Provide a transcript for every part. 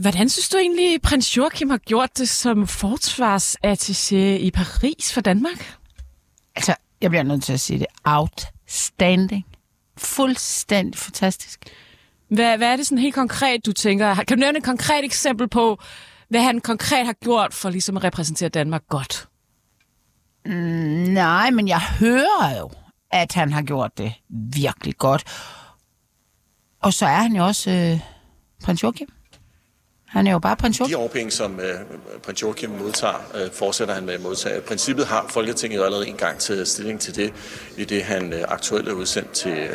Hvordan synes du egentlig, prins Joachim har gjort det som forsvarsattaché i Paris for Danmark? Altså, jeg bliver nødt til at sige det. Outstanding. Fuldstændig fantastisk. Hvad, hvad er det sådan helt konkret, du tænker? Kan du nævne et konkret eksempel på, hvad han konkret har gjort for ligesom at repræsentere Danmark godt? Mm, nej, men jeg hører jo, at han har gjort det virkelig godt. Og så er han jo også øh, prins Joachim. Han er jo bare prins Joachim. De overpenge, som øh, prins Joachim modtager, øh, fortsætter han med at modtage. I princippet har Folketinget allerede en gang taget stilling til det, i det han øh, aktuelt er udsendt til øh,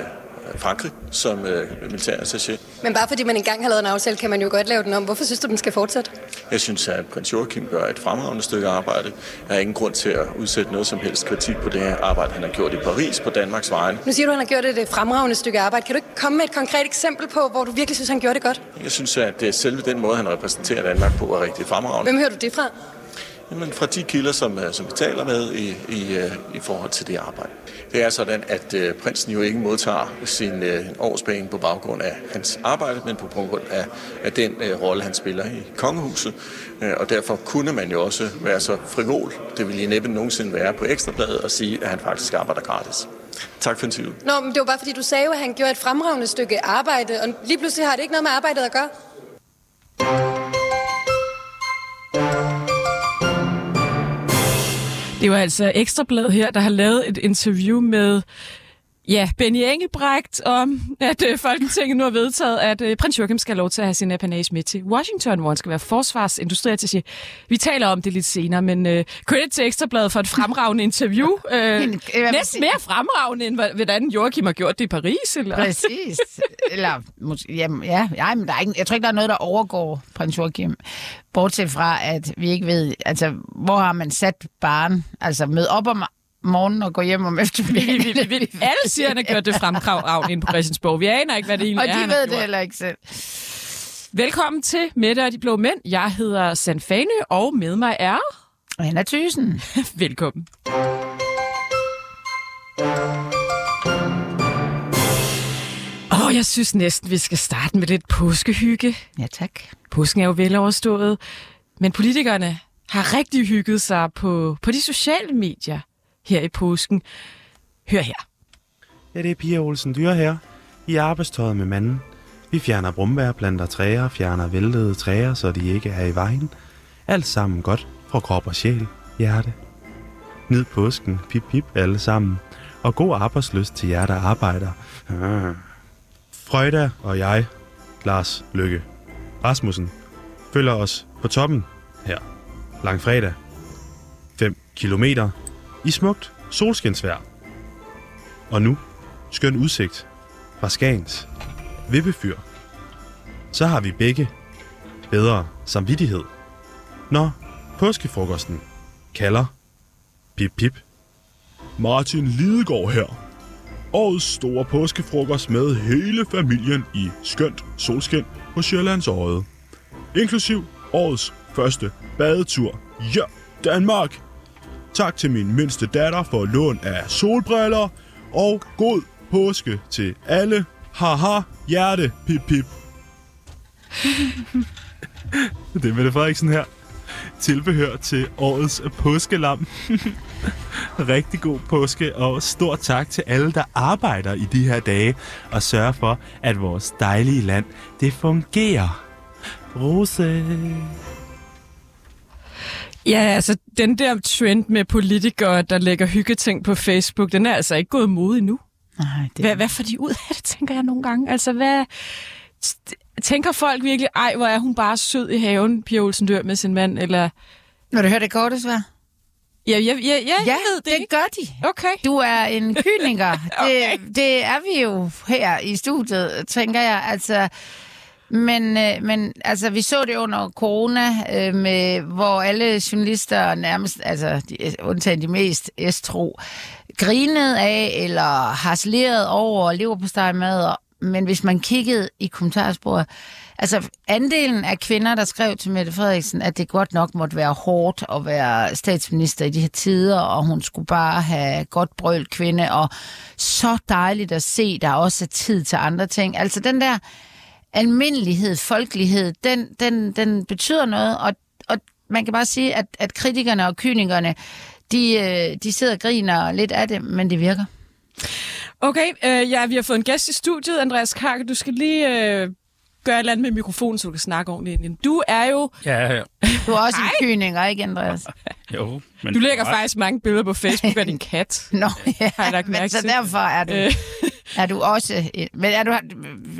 Frankrig som øh, militærattaché. Men bare fordi man engang har lavet en aftale, kan man jo godt lave den om. Hvorfor synes du, den skal fortsætte? Jeg synes, at prins Joachim gør et fremragende stykke arbejde. Jeg har ingen grund til at udsætte noget som helst kritik på det her arbejde, han har gjort i Paris på Danmarks vegne. Nu siger du, at han har gjort et fremragende stykke arbejde. Kan du ikke komme med et konkret eksempel på, hvor du virkelig synes, han gjorde det godt? Jeg synes, at det selve den måde, han repræsenterer Danmark på, er rigtig fremragende. Hvem hører du det fra? Jamen fra de kilder, som, øh, som vi taler med i, i, øh, i forhold til det arbejde. Det er sådan, at øh, prinsen jo ikke modtager sin øh, årspenge på baggrund af hans arbejde, men på grund af, af den øh, rolle, han spiller i kongehuset. Øh, og derfor kunne man jo også være så frivol, det ville I næppe nogensinde være på Ekstrabladet, og sige, at han faktisk arbejder gratis. Tak for interviewet. Nå, men det var bare fordi, du sagde at han gjorde et fremragende stykke arbejde, og lige pludselig har det ikke noget med arbejdet at gøre. Det var altså Ekstrabladet her, der har lavet et interview med ja, Benny Engelbrecht om, at øh, Folketinget nu har vedtaget, at øh, prins Joachim skal have lov til at have sin apanage med til Washington, hvor han skal være forsvarsindustriattaché. Vi taler om det lidt senere, men øh, credit til Ekstrabladet for et fremragende interview. Øh, næsten mere fremragende, end hvordan Joachim har gjort det i Paris. Eller? Præcis. Eller, måske, jamen, ja, ja, men der er ikke, jeg tror ikke, der er noget, der overgår prins Joachim. Bortset fra, at vi ikke ved, altså, hvor har man sat barn? Altså, mød op om morgenen og gå hjem om eftermiddagen. Vi, vi, vi, vi, alle siger, at han har gjort det fremkrav ind på Christiansborg. Vi aner ikke, hvad det egentlig og er, de ved det heller ikke selv. Velkommen til Mette og de Blå Mænd. Jeg hedder Sanfane, og med mig er... Anna Thysen. Velkommen. Åh, oh, jeg synes næsten, vi skal starte med lidt påskehygge. Ja, tak. Påsken er jo vel overstået, men politikerne har rigtig hygget sig på, på de sociale medier her i påsken. Hør her. Ja, det er Pia Olsen Dyr her. I arbejdstøjet med manden. Vi fjerner brumbær, planter træer, fjerner væltede træer, så de ikke er i vejen. Alt sammen godt for krop og sjæl, hjerte. Nyd påsken, pip pip alle sammen. Og god arbejdsløst til jer, der arbejder. Ah. Frøjda og jeg, Lars Lykke Rasmussen, følger os på toppen her. Langfredag. 5 kilometer i smukt solskinsvær. Og nu skøn udsigt fra Skagens Vippefyr. Så har vi begge bedre samvittighed, når påskefrokosten kalder pip pip. Martin Lidegaard her. Årets store påskefrokost med hele familien i skønt solskin på Sjællands Øje. Inklusiv årets første badetur. Ja, Danmark! Tak til min mindste datter for lån af solbriller, og god påske til alle. Haha, hjerte, pip pip. Det er Mette Frederiksen her. Tilbehør til årets påskelam. Rigtig god påske, og stor tak til alle, der arbejder i de her dage og sørger for, at vores dejlige land, det fungerer. Rose. Ja, altså den der trend med politikere, der lægger hyggeting på Facebook, den er altså ikke gået mod endnu. Nej, det... Hvad, hvad får de ud af det, tænker jeg nogle gange? Altså, hvad... Tænker folk virkelig, ej, hvor er hun bare sød i haven, Pia Olsen dør med sin mand, eller... Når du hører det korte svar? Ja, ja, ja, ja, ja jeg ved det, det ikke. gør de. Okay. Du er en kyniker. Okay. det, det er vi jo her i studiet, tænker jeg. Altså, men, øh, men altså, vi så det under corona, øh, med, hvor alle journalister nærmest, altså de, undtagen de mest estro, grinede af eller harceleret over lever på mad. Men hvis man kiggede i kommentarsporet, altså andelen af kvinder, der skrev til Mette Frederiksen, at det godt nok måtte være hårdt at være statsminister i de her tider, og hun skulle bare have godt brølt kvinde, og så dejligt at se, der også er tid til andre ting. Altså den der almindelighed, folkelighed, den, den, den betyder noget, og, og man kan bare sige, at, at kritikerne og kynikerne, de, øh, de sidder og griner lidt af det, men det virker. Okay, øh, ja, vi har fået en gæst i studiet, Andreas Kark. Du skal lige øh, gøre et eller andet med mikrofonen, så du kan snakke ordentligt ind. Du er jo... Ja, ja. Du er også en kyniker, ikke Andreas? Jo, men Du lægger Nej. faktisk mange billeder på Facebook af din kat. Nå, ja, Har jeg men så derfor er du, Øh. er du også... Men er du,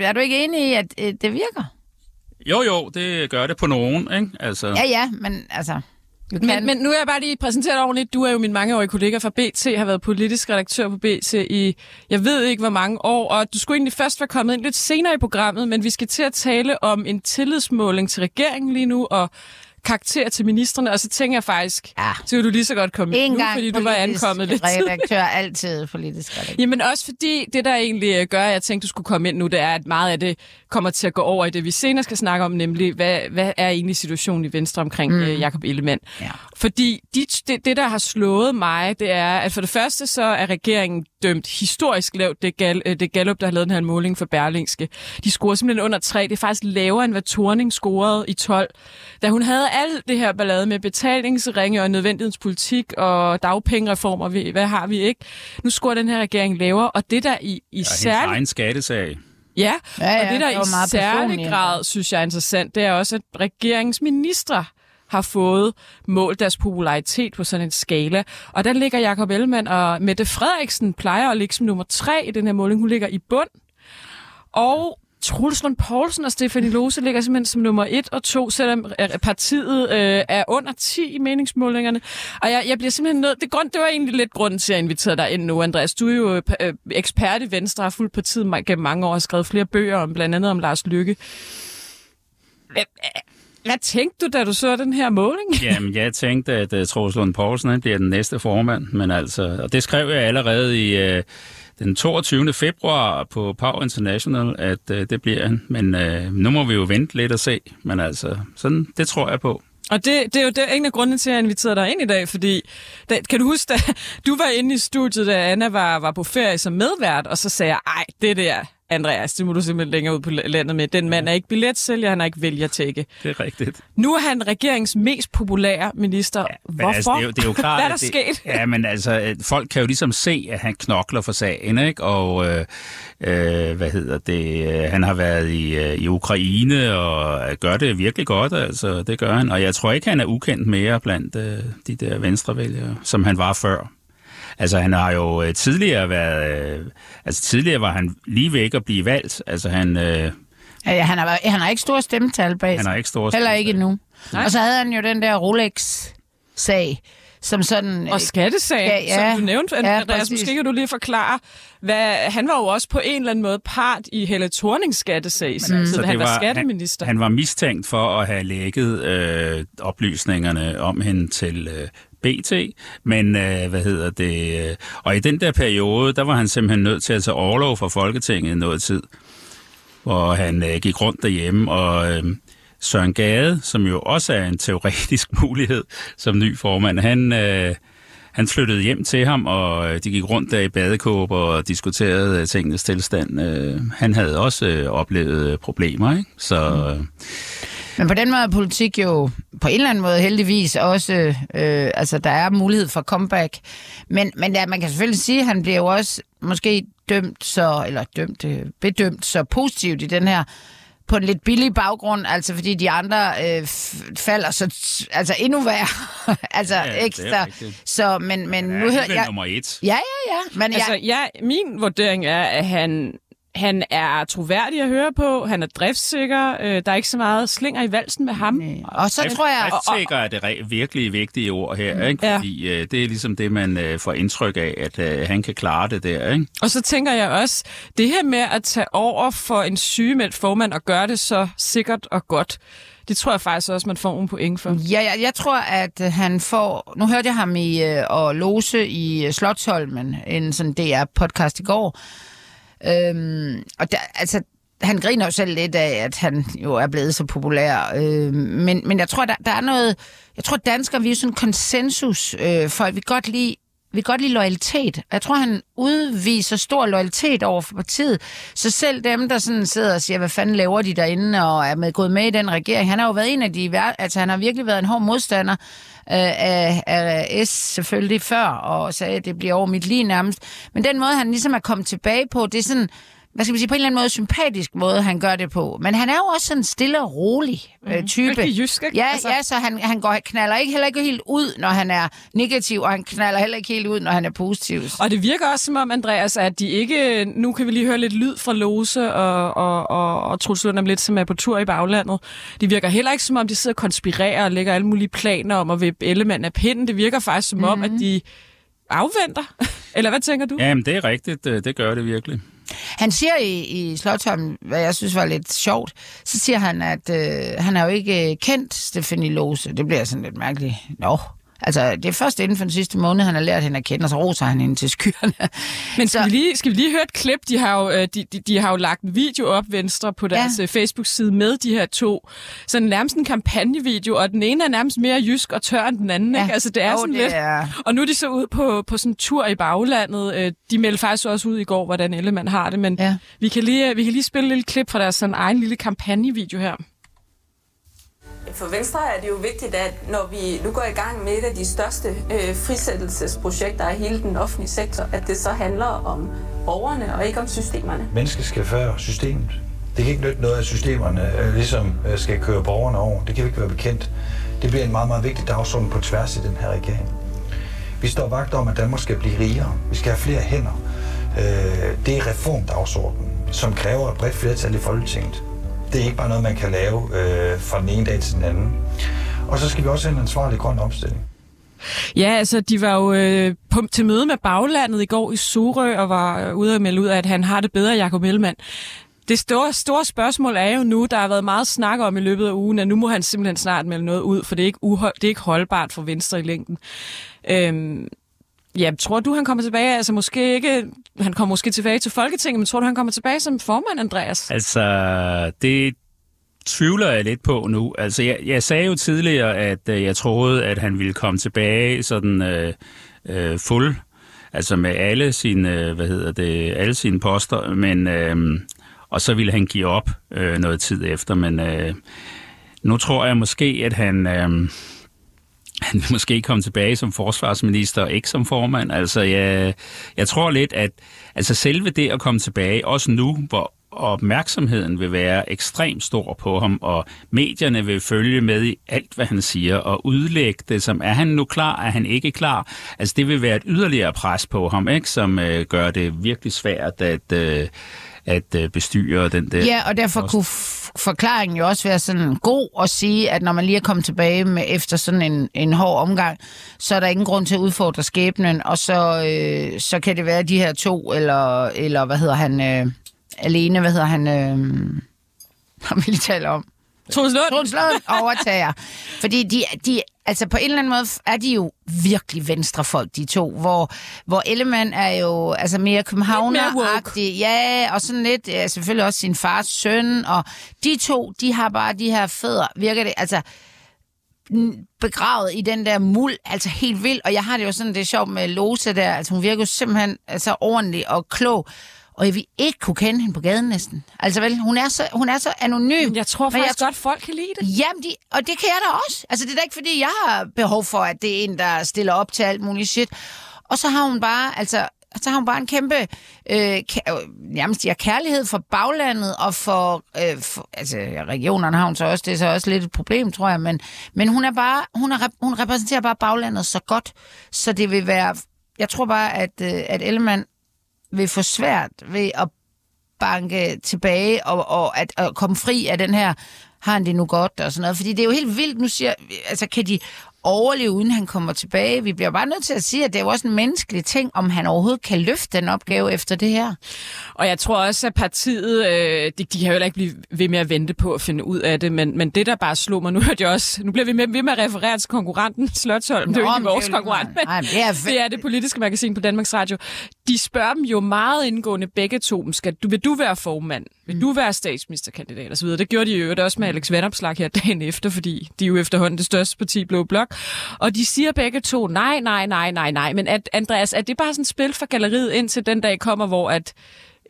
er du ikke enig i, at øh, det virker? Jo, jo, det gør det på nogen, ikke? Altså, Ja, ja, men altså... Kan, Men, men nu er jeg bare lige præsenteret ordentligt. Du er jo min mangeårige kollega fra BT, har været politisk redaktør på BT i, jeg ved ikke hvor mange år, og du skulle egentlig først være kommet ind lidt senere i programmet, men vi skal til at tale om en tillidsmåling til regeringen lige nu, og karakter til ministerne, og så tænker jeg faktisk, Ja. så du lige så godt komme en nu, gang fordi du var ankommet lidt redaktør, altid politisk redaktør. Jamen også fordi, det der egentlig øh, gør, at jeg tænkte, du skulle komme ind nu, det er, at meget af det kommer til at gå over i det, vi senere skal snakke om, nemlig, hvad, hvad er egentlig situationen i Venstre omkring mm. øh, Jakob Ellemann? Ja. Fordi de, det, det, der har slået mig, det er, at for det første så er regeringen dømt historisk lavt, det, gal, øh, det Gallup, der har lavet den her måling for Berlingske. De scorer simpelthen under 3. Det er faktisk lavere, end hvad Thorning scorede i 12. Da hun havde alt det her ballade med betalingsringe og nødvendighedspolitik og dagpengereformer, hvad har vi ikke? Nu scorer den her regering lavere, og det der i, i og hendes særlig egen skattesag. Ja, Ja, ja, og det der det i meget særlig grad, synes jeg er interessant, det er også, at regeringsministre har fået målt deres popularitet på sådan en skala. Og der ligger Jakob Ellemann og Mette Frederiksen plejer at ligge som nummer tre i den her måling. Hun ligger i bund. Og Truls Lund Poulsen og Stefanie Lose ligger simpelthen som nummer et og to, selvom øh, partiet øh, er under 10 i meningsmålingerne. Og jeg, jeg bliver simpelthen nødt... Det, grund, det var egentlig lidt grunden til, at jeg inviterede dig ind nu, Andreas. Du er jo øh, øh ekspert i Venstre, har fulgt partiet gennem mange år og skrevet flere bøger om, blandt andet om Lars Lykke. Hvad, hvad tænkte du, da du så den her måling? Jamen, jeg tænkte, at øh, uh, Troels Lund Poulsen han bliver den næste formand, men altså, og det skrev jeg allerede i uh, den 22. februar på Power International, at øh, det bliver han. Men øh, nu må vi jo vente lidt og se, men altså, sådan, det tror jeg på. Og det, det er jo det, en af grundene til, at jeg inviterede dig ind i dag, fordi da, kan du huske, da du var inde i studiet, da Anna var, var på ferie som medvært, og så sagde jeg, ej, det der, Andreas, det må du simpelthen længere ud på landet med. Den mand er ikke billetsælger, han er ikke vælgertække. Det er rigtigt. Nu er han regeringens mest populære minister. Ja, Men Hvorfor? Altså, det, er jo, det er jo klart, Hvad er der det, sket? Ja, men altså, øh, folk kan jo ligesom se, at han knokler for sagen, ikke? Og, øh, øh, hvad hedder det, øh, han har været i, øh, i Ukraine og gør det virkelig godt, altså, det gør han. Og jeg tror ikke, han er ukendt mere blandt øh, de der venstrevælgere, som han var før. Altså, han har jo øh, tidligere været... Øh, altså, tidligere var han lige væk at blive valgt. Altså, han... Øh, Ja, han, har, han har ikke store stemmetal bag han sig. har ikke store... Heller ikke endnu. Nej. Og så havde han jo den der Rolex-sag, som sådan... Og skattesagen, Ja, ja, ja. som du nævnte, Ja, Andreas, præcis. måske kan du lige forklare, hvad, han var jo også på en eller anden måde part i Helle Thornings skattesag, så Altså, han det var skatteminister. Han, han var mistænkt for at have lækket øh, oplysningerne om hende til øh, BT, men øh, hvad hedder det? Øh, og i den der periode, der var han simpelthen nødt til at tage overlov fra Folketinget noget tid, hvor han øh, gik rundt derhjemme, og øh, Søren Gade, som jo også er en teoretisk mulighed som ny formand, han... Øh, han flyttede hjem til ham, og øh, de gik rundt der i badekåber og diskuterede øh, tingenes tilstand. Han havde også oplevet problemer, ikke? Så øh, Men på den måde er politik jo på en eller anden måde heldigvis også, øh, altså der er mulighed for comeback. Men, men ja, man kan selvfølgelig sige, at han bliver jo også måske dømt så, eller dømt, øh, bedømt så positivt i den her på en lidt billig baggrund, altså fordi de andre øh, falder så altså endnu værre, altså Ja, ja, ekstra. Så, men, men han nu er hører jeg... nummer et. Ja, ja, ja. Men Altså, jeg, ja, min vurdering er, at han, han er troværdig at høre på, han er driftssikker, øh, der er ikke så meget slinger i valsen med ham. og så tror jeg... Driftssikker er det re- virkelig vigtige ord her, ikke? Ja. Fordi øh, det er ligesom det, man øh, får indtryk af, at øh, han kan klare det der, ikke? Og så tænker jeg også, det her med at tage over for en sygemeldt formand og gøre det så sikkert og godt, det tror jeg faktisk også, man får en point for. Ja, jeg, jeg tror, at øh, han får... Nu hørte jeg ham i øh, og Lose i øh, Slotsholmen, en sådan DR-podcast i går. Øhm, og der, altså, han griner jo selv lidt af, at han jo er blevet så populær. Øh, men, men jeg tror, der, der er noget... Jeg tror, danskere, vi er sådan konsensus. Øh, folk vi godt lide vil godt lide loyalitet. Jeg tror, han udviser stor loyalitet over for partiet. Så selv dem, der sådan sidder og siger, hvad fanden laver de derinde, og er med, gået med i den regering, han har jo været en af de, altså han har virkelig været en hård modstander Øh, af, af S selvfølgelig før, og sagde, at det bliver over mit liv nærmest. Men den måde, han ligesom er kommet tilbage på, det er sådan, hvad skal man sige, på en eller anden måde sympatisk måde, han gør det på. Men han er jo også sådan en stille og rolig øh, Mm. type. Rigtig jysk, ikke? Ja, Altså- ja, så han, han går, knaller ikke heller ikke helt ud, når han er negativ, og han knaller heller ikke helt ud, når han er positiv. Og det virker også som om, Andreas, at de ikke... Nu kan vi lige høre lidt lyd fra Lose og, og, og, og Truls Lund om lidt, som er på tur i baglandet. Det virker heller ikke som om, de sidder og konspirerer og lægger alle mulige planer om at vippe Ellemann af pinden. Det virker faktisk som om, at de afventer. Eller hvad tænker du? Jamen, det er rigtigt. Det gør det virkelig. Han siger i, i Slottholm, hvad jeg synes var lidt sjovt, så siger han, at øh, han har jo ikke øh, kendt Stefanie Lose. Det bliver sådan lidt mærkeligt. Nå, altså det er først inden for den sidste måned, han har lært hende at kende, og så roser han hende til skyerne. Men skal, Så- vi lige, skal vi lige høre et klip? De har jo, øh, de, de, de har jo lagt en video op, Venstre, på deres Ja. ja. Facebook-side med de her to. Sådan nærmest en kampagnevideo, og den ene er nærmest mere jysk og tør end den anden. Ja. Ikke? Altså, det er Jo, sådan det lidt... er- Og nu er de så ud på, på sådan en tur i baglandet. Øh, De meldte faktisk også ud i går, hvordan Ellemann har det, men Ja. vi, kan lige, øh, vi kan lige spille et lille klip fra deres sådan egen lille kampagnevideo her. For Venstre er det jo vigtigt, at når vi nu går i gang med et af de største øh, frisættelsesprojekter i hele den offentlige sektor, at det så handler om borgerne og ikke om systemerne. Mennesket skal før systemet. Det kan ikke nytte noget, at systemerne øh, ligesom øh, skal køre borgerne over. Det kan vi ikke være bekendt. Det bliver en meget, meget vigtig dagsorden på tværs i den her regering. Vi står vagt om, at Danmark skal blive rigere. Vi skal have flere hænder. Øh, det er reformdagsordenen, som kræver et bredt flertal i Folketinget. Det er ikke bare noget, man kan lave øh, fra den ene dag til den anden. Og så skal vi også have en ansvarlig grøn omstilling. Ja, altså, de var jo øh, på, til møde med baglandet i går i Sorø og var ude og melde ud af, at han har det bedre, Jacob Ellemann. Det store, store spørgsmål er jo nu, der har været meget snak om i løbet af ugen, at nu må han simpelthen snart melde noget ud, for det er ikke, uhold, det er ikke holdbart for Venstre i længden. Øhm, ja, tror du, han kommer tilbage? Altså måske ikke, han kommer måske tilbage til Folketinget, men tror du, han kommer tilbage som formand, Andreas? Altså, det tvivler jeg lidt på nu. Altså, jeg, jeg sagde jo tidligere, at øh, jeg troede, at han ville komme tilbage sådan øh, øh, fuld, altså med alle sine, øh, hvad hedder det, alle sine poster, men øh, og så ville han give op øh, noget tid efter, men øh, nu tror jeg måske, at han øh, han vil måske komme tilbage som forsvarsminister og ikke som formand. Altså, jeg, jeg tror lidt, at altså selve det at komme tilbage, også nu, hvor opmærksomheden vil være ekstremt stor på ham, og medierne vil følge med i alt, hvad han siger, og udlægge det som, er han nu klar, er han ikke klar? Altså, det vil være et yderligere pres på ham, ikke, som øh, gør det virkelig svært at, øh, at øh, bestyre den der... Ja, og derfor kunne f- forklaringen jo også være sådan god at sige, at når man lige er kommet tilbage med efter sådan en, en hård omgang, så er der ingen grund til at udfordre skæbnen, og så, øh, så kan det være de her to, eller, eller hvad hedder han, øh, alene, hvad hedder han, øh, ham vi taler om. Troels Lund? Troels Lund overtager. Fordi de, de, altså på en eller anden måde er de jo virkelig venstrefolk, de to, hvor, hvor Ellemann er jo altså mere københavner-agtig. Ja, og sådan lidt, ja, selvfølgelig også sin fars søn, og de to, de har bare de her fødder, virker det, altså begravet i den der muld, altså helt vildt. Og jeg har det jo sådan, det er sjovt med Lose der, altså hun virker jo simpelthen altså, ordentlig og klog. Og jeg vil ikke kunne kende hende på gaden næsten. Altså vel, hun er så, hun er så anonym. Jeg tror faktisk godt, folk kan lide det. Jamen, de, og det kan jeg da også. Altså, det er da ikke, fordi jeg har behov for, at det er en, der stiller op til alt muligt shit. Og så har hun bare, altså, så har hun bare en kæmpe, øh, kæ- øh, nærmest ja, kærlighed for baglandet og for, øh, for, altså regionerne har hun så også, det er så også lidt et problem, tror jeg, men, men hun er bare, hun, er, hun repræsenterer bare baglandet så godt, så det vil være, jeg tror bare, at, øh, at Ellemann vil få svært ved at banke tilbage og, og at, at komme fri af den her, har han det nu godt og sådan noget. Fordi det er jo helt vildt, nu siger, altså kan de overleve, uden han kommer tilbage? Vi bliver bare nødt til at sige, at det er jo også en menneskelig ting, om han overhovedet kan løfte den opgave efter det her. Og jeg tror også, at partiet, øh, de, de kan jo heller ikke blive ved med at vente på at finde ud af det, men, men det, der bare slog mig, nu hørte jeg også, nu bliver vi med, ved med at referere til konkurrenten Slotsholm, det er jo Nå, ikke vores konkurrent, men men det er det er det politiske magasin på Danmarks Radio. de spørger dem jo meget indgående begge to, skal du, vil du være formand? Vil du være statsministerkandidat? Og så videre. Det gjorde de jo også med Alex Vandopslag her dagen efter, fordi de er jo efterhånden det største parti, Blå Blok. Og de siger begge to, nej, nej, nej, nej, nej. Men at, Andreas, er det bare sådan et spil for galleriet indtil den dag kommer, hvor at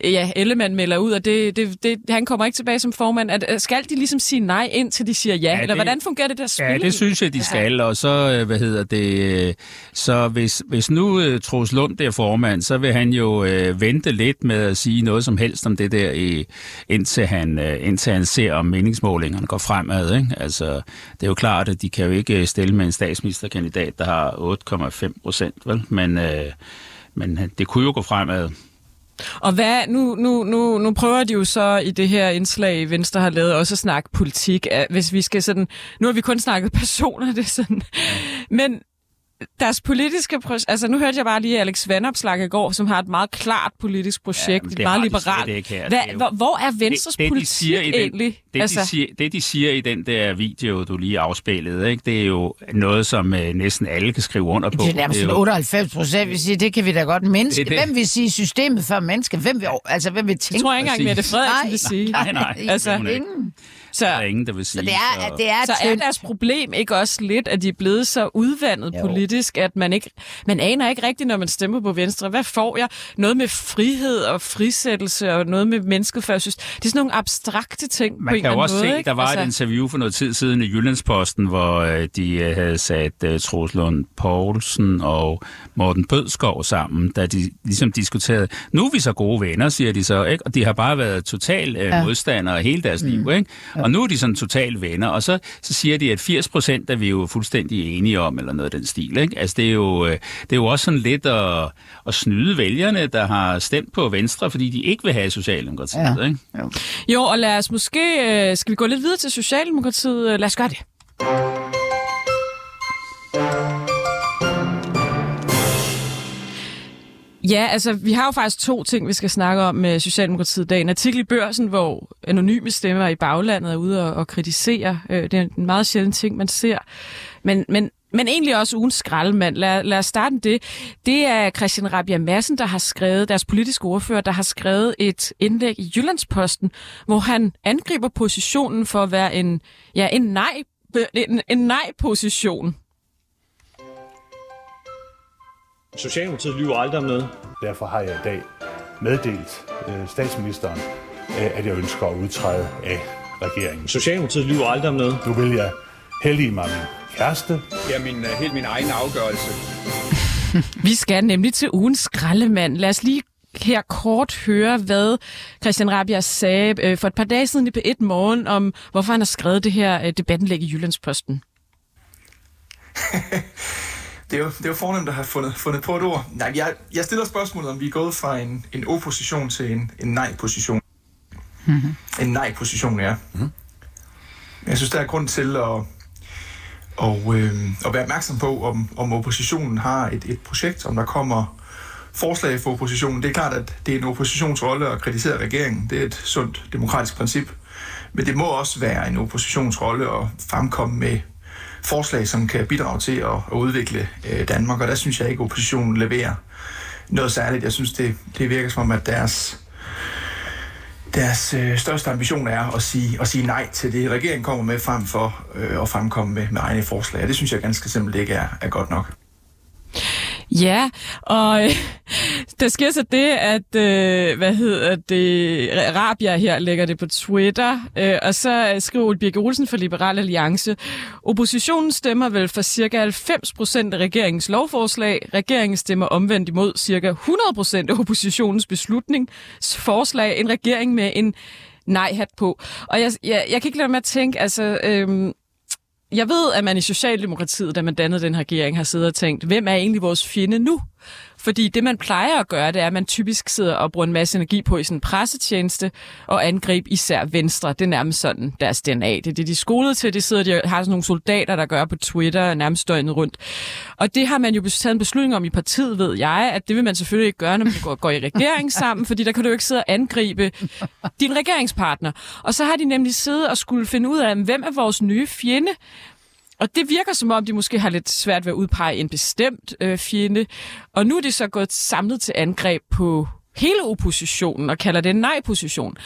ja, Ellemann melder ud, og det, det, det, han kommer ikke tilbage som formand. At, skal de ligesom sige nej, indtil de siger ja? ja eller det, hvordan fungerer det der spil? Ja, det synes jeg, de skal. Og så, øh, hvad hedder det, øh, så hvis, hvis nu Troels Lund er formand, så vil han jo uh, vente lidt med at sige noget som helst om det der, i, indtil, han, uh, indtil han ser, om meningsmålingerne går fremad. Ikke? Altså, det er jo klart, at de kan jo ikke stille med en statsministerkandidat, der har 8,5 procent, vel? Men, uh, men det kunne jo gå fremad. Og hvad, nu, nu, nu, nu prøver de jo så i det her indslag, Venstre har lavet, også at snakke politik. Hvis vi skal sådan, nu har vi kun snakket personer, det er sådan. Men deres politiske projekt, altså nu hørte jeg bare lige Alex Vandopslag i går, som har et meget klart politisk projekt, ja, et meget liberalt. Hvad, hvor, hvor er Venstres det, det, politik de siger i den, egentlig? Det, altså... de siger, det, de siger i den der video, du lige afspillede, ikke? det er jo noget, som uh, næsten alle kan skrive under på. Det er nærmest det er jo... 98 procent, vi siger, det kan vi da godt menneske. Det, det. Hvem vil sige systemet for mennesker? Hvem vil, altså, hvem vil tænke? Jeg tror ikke engang, Mette Frederiksen vil sige. Nej, nej. nej altså, ingen. Så, der er ingen, der vil sige. Så det er, så, det er, så er deres problem ikke også lidt, at de er blevet så udvandet jo. politisk, at man ikke man aner ikke rigtigt, når man stemmer på Venstre. Hvad får jeg? Noget med frihed og frisættelse og noget med mennesket før synes. Det er sådan nogle abstrakte ting man på en kan jo også måde, se, ikke? der var altså... et interview for noget tid siden i Jyllandsposten, hvor øh, de uh, havde sat uh, Troels Lund Poulsen og Morten Bødskov sammen, da de ligesom diskuterede, nu er vi så gode venner, siger de så, ikke? og de har bare været total uh, ja. modstandere hele deres mm. liv, ikke? Ja. Og nu er de sådan total venner, og så, så siger de, at 80 procent er vi jo fuldstændig enige om, eller noget af den stil. Ikke? Altså, det er, jo, det er jo også sådan lidt at, at snyde vælgerne, der har stemt på Venstre, fordi de ikke vil have Socialdemokratiet. Ja. Ikke? Jo. jo, og lad os måske, skal vi gå lidt videre til Socialdemokratiet? Lad os gøre det. Ja, altså, vi har jo faktisk to ting, vi skal snakke om med Socialdemokratiet i dag. En artikel i børsen, hvor anonyme stemmer i baglandet er ude og, og kritisere. Øh, det er en meget sjælden ting, man ser. Men, men, men egentlig også ugens skraldemand. Lad, lad os starte med det. Det er Christian Rabia Madsen, der har skrevet, deres politiske ordfører, der har skrevet et indlæg i Jyllandsposten, hvor han angriber positionen for at være en, ja, en nej en, en nej-position Socialdemokratiet lyver aldrig om noget. Derfor har jeg i dag meddelt øh, statsministeren, øh, at jeg ønsker at udtræde af regeringen. Socialdemokratiet lyver aldrig om noget. Nu vil jeg heldige mig min kæreste. Ja, min, uh, helt min egen afgørelse. Vi skal nemlig til ugens skraldemand. Lad os lige her kort høre, hvad Christian Rabia sagde øh, for et par dage siden på et morgen om, hvorfor han har skrevet det her øh, debattenlæg i Jyllandsposten. det er jo, det er jo fornemt at have fundet, fundet på et ord. Nej, jeg, jeg stiller spørgsmålet, om vi er gået fra en, en opposition til en, en nej-position. Mm-hmm. En nej-position, ja. Mm-hmm. Jeg synes, der er grund til at, og, øh, at være opmærksom på, om, om oppositionen har et, et projekt, om der kommer forslag for oppositionen. Det er klart, at det er en oppositionsrolle at kritisere regeringen. Det er et sundt demokratisk princip. Men det må også være en oppositionsrolle at fremkomme med forslag, som kan bidrage til at, at udvikle øh, Danmark, og der synes jeg ikke, at oppositionen leverer noget særligt. Jeg synes, det, det virker som om, at deres, deres øh, største ambition er at sige, at sige nej til det, regeringen kommer med frem for øh, at fremkomme med, med egne forslag. Og det synes jeg ganske simpelt ikke er, er godt nok. Ja, og øh, der sker så det, at, øh, hvad hedder det, Rabia her lægger det på Twitter, øh, og så øh, skriver Ole Birke Olsen for Liberal Alliance, oppositionen stemmer vel for cirka 90 procent af regeringens lovforslag, regeringen stemmer omvendt imod cirka 100 procent af oppositionens beslutningsforslag, en regering med en nej-hat på. Og jeg, jeg, jeg kan ikke lade mig at tænke, altså... Øh, jeg ved, at man i Socialdemokratiet, da man dannede den her regering, har siddet og tænkt, hvem er egentlig vores fjende nu? Fordi det, man plejer at gøre, det er, at man typisk sidder og bruger en masse energi på i sådan en pressetjeneste og angreb især Venstre. Det er nærmest sådan deres DNA. Det er det, de er skolet til. Det sidder de har sådan nogle soldater, der gør på Twitter nærmest døgnet rundt. Og det har man jo taget en beslutning om i partiet, ved jeg, at det vil man selvfølgelig ikke gøre, når man går, går i regering sammen, fordi der kan du jo ikke sidde og angribe din regeringspartner. Og så har de nemlig siddet og skulle finde ud af, hvem er vores nye fjende? Og det virker som om, de måske har lidt svært ved at udpege en bestemt øh, fjende. Og nu er de så gået samlet til angreb på hele oppositionen og kalder det en nej-position.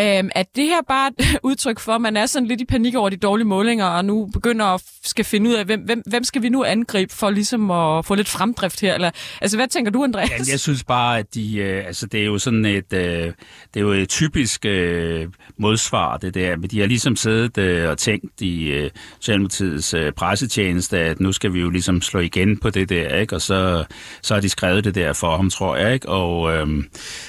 Øhm, er det her bare et udtryk for, at man er sådan lidt i panik over de dårlige målinger, og nu begynder at skal finde ud af, hvem, hvem, hvem skal vi nu angribe for ligesom at få lidt fremdrift her? Eller, altså, hvad tænker du, Andreas? Ja, jeg synes bare, at de, øh, altså, det er jo sådan et, øh, det er jo et typisk øh, modsvar, det der. Men de har ligesom siddet øh, og tænkt i øh, Socialdemokratiets øh, pressetjeneste, at nu skal vi jo ligesom slå igen på det der, ikke? Og så, så har de skrevet det der for ham, tror jeg, ikke? Og øh,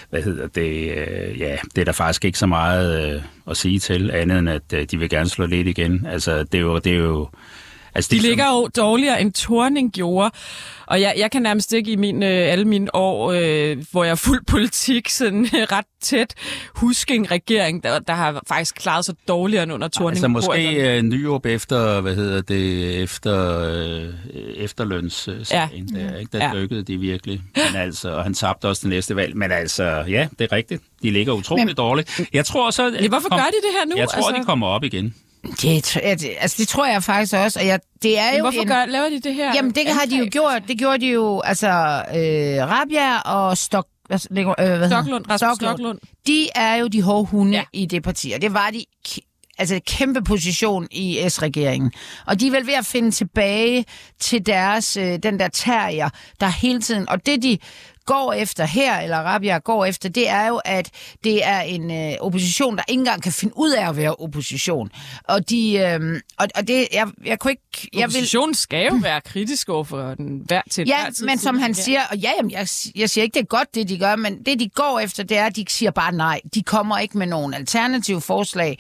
hvad hedder det? Øh, ja, det er der faktisk ikke så meget øh, at sige til, andet end at øh, de vil gerne slå lidt igen. Altså, det er jo... Det er jo Altså, de ligger jo dårligere end Torning gjorde, og jeg, jeg kan nærmest ikke i min, øh, alle mine år, øh, hvor jeg er fuld politik, sådan øh, ret tæt huske en regering, der, der har faktisk klaret sig dårligere end under Torning. Altså måske øh, Nyrup efter, hvad hedder det, efter øh, efterlønssagen, ja. der, ikke? der ja. dykkede de virkelig. Men altså, og han tabte også det næste valg. Men altså, ja, det er rigtigt. De ligger utroligt Men, dårligt. Jeg tror så... Ja, hvorfor kom, gør de det her nu? Jeg tror, altså... de kommer op igen. Det, altså, det tror jeg faktisk også, og jeg, det er Men jo hvorfor en, gør, laver de det her? Jamen, det har de jo gjort. Det gjorde de jo, altså, øh, Rabia og Stok, hvad, øh, hvad Stoklund, Rasmus Stoklund. De er jo de hårde hunde ja. i det parti, og det var de altså kæmpe position i S-regeringen. Og de er vel ved at finde tilbage til deres, øh, den der terrier, der hele tiden, og det de går efter her, eller Rabia går efter, det er jo, at det er en øh, opposition, der ikke engang kan finde ud af at være opposition. Og, de, øh, og, og det, jeg, jeg kunne ikke... Jeg Oppositionen vil... skal jo være kritisk over for den hver til Ja, tid, men som han siger, og ja, jamen, jeg, jeg siger ikke, det er godt, det de gør, men det de går efter, det er, at de siger bare nej. De kommer ikke med nogen alternative forslag.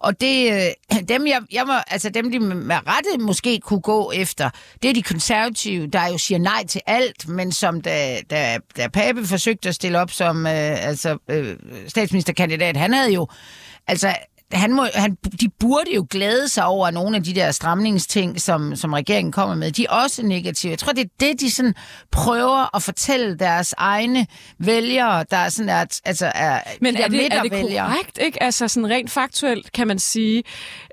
Og det, øh, dem, jeg, jeg må, altså dem, de med rette måske kunne gå efter, det er de konservative, der jo siger nej til alt, men som da, da, da Pape forsøgte at stille op som øh, altså, øh, statsministerkandidat, han havde jo altså han må, han, de burde jo glæde sig over nogle af de der stramningsting, som, som regeringen kommer med. De er også negative. Jeg tror, det er det, de sådan prøver at fortælle deres egne vælgere, der er sådan at, altså er, Men de er det, er det korrekt, ikke? Altså sådan rent faktuelt kan man sige,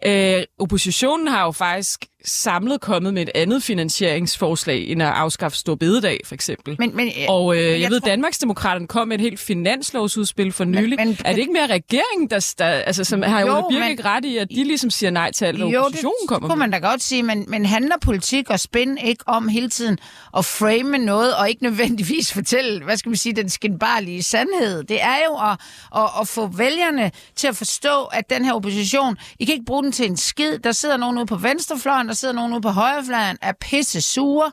øh, oppositionen har jo faktisk samlet kommet med et andet finansieringsforslag, end at afskaffe Stor Bededag, for eksempel. Men, men, og øh, jeg, jeg ved, tror... Danmarksdemokraterne kom med et helt finanslovsudspil for nylig. Men, men, er det ikke mere regeringen, der, der altså, som har jo, Ole Birk ikke ret i, at de ligesom siger nej til alt, hvad jo, oppositionen det kommer kunne man da godt sige, men, men handler politik og spænd ikke om hele tiden at frame noget, og ikke nødvendigvis fortælle, hvad skal man sige, den skinbarlige sandhed. Det er jo at, at, at få vælgerne til at forstå, at den her opposition, I kan ikke bruge den til en skid. Der sidder nogen ude på venstrefløjen, sidder nogen ude på højrefladen, er pisse sure.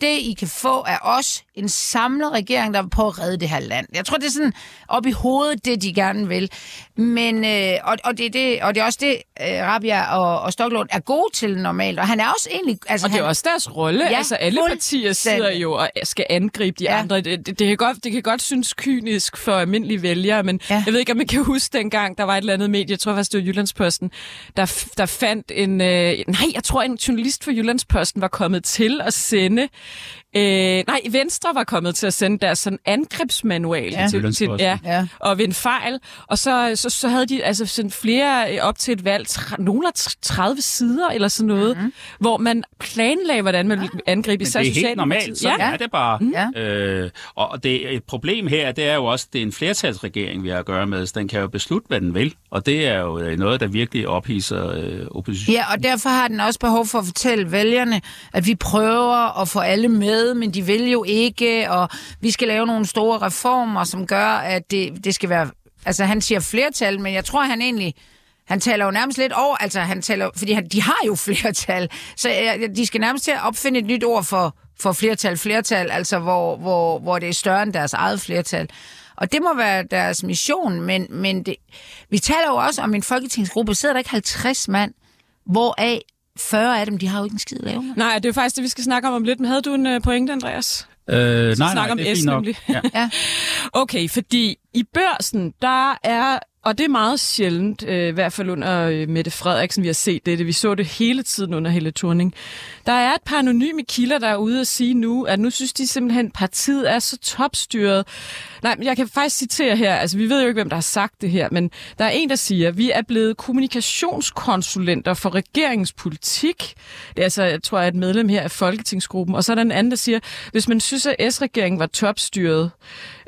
Det, I kan få, er os en samlet regering, der vil på at redde det her land. Jeg tror, det er sådan op i hovedet, det de gerne vil. Men, øh, og, og, det, det, og det er også det, øh, Rabia og, og Stoklund er gode til normalt. Og han er også egentlig... Altså, og det er han, også deres rolle. Ja, altså, alle partier sidder jo og skal angribe de ja. andre. Det, det, det, kan godt, det kan godt synes kynisk for almindelige vælgere, men ja. jeg ved ikke, om man kan huske dengang, der var et eller andet medie, jeg tror faktisk, det var Jyllandsposten, der, der fandt en... Øh, nej, jeg tror, en journalist for Jyllandsposten var kommet til at sende Øh, nej, Venstre var kommet til at sende deres sådan angrebsmanual ja. til, til ja, ja. og ved en fejl. Og så, så, så havde de altså sendt flere øh, op til et valg, nogle af 30 sider eller sådan noget, mm-hmm. hvor man planlagde, hvordan man ville angribe især Men det er helt normalt, så ja. er det bare. Mm. Ja. Øh, og det, et problem her, det er jo også, det er en flertalsregering, vi har at gøre med, så den kan jo beslutte, hvad den vil. Og det er jo øh, noget, der virkelig ophidser øh, opposition. Ja, og derfor har den også behov for at fortælle vælgerne, at vi prøver at få alle med, men de vil jo ikke, og vi skal lave nogle store reformer, som gør, at det, det skal være... Altså, han siger flertal, men jeg tror, han egentlig... Han taler jo nærmest lidt over, altså han taler, fordi han, de har jo flertal, så de skal nærmest til at opfinde et nyt ord for, for flertal, flertal, altså hvor, hvor, hvor det er større end deres eget flertal. Og det må være deres mission, men, men det, vi taler jo også om en folketingsgruppe, sidder der ikke 50 mand, hvoraf 40 af dem, de har jo ikke en skid lave. Nej, det er jo faktisk det, vi skal snakke om om lidt. Men havde du en uh, pointe, Andreas? Øh, nej, nej, om det er S, fint nok. Ja. ja. Okay, fordi i børsen, der er og det er meget sjældent, øh, i hvert fald under øh, Mette Frederiksen, vi har set det. Vi så det hele tiden under hele Thorning. Der er et par anonyme kilder, der er ude og sige nu, at nu synes de simpelthen, at partiet er så topstyret. Nej, men jeg kan faktisk citere her, altså vi ved jo ikke, hvem der har sagt det her, men der er en, der siger, at vi er blevet kommunikationskonsulenter for regeringspolitik. Det er altså, jeg tror, jeg er et medlem her af Folketingsgruppen. Og så er der en anden, der siger, hvis man synes, at S-regeringen var topstyret,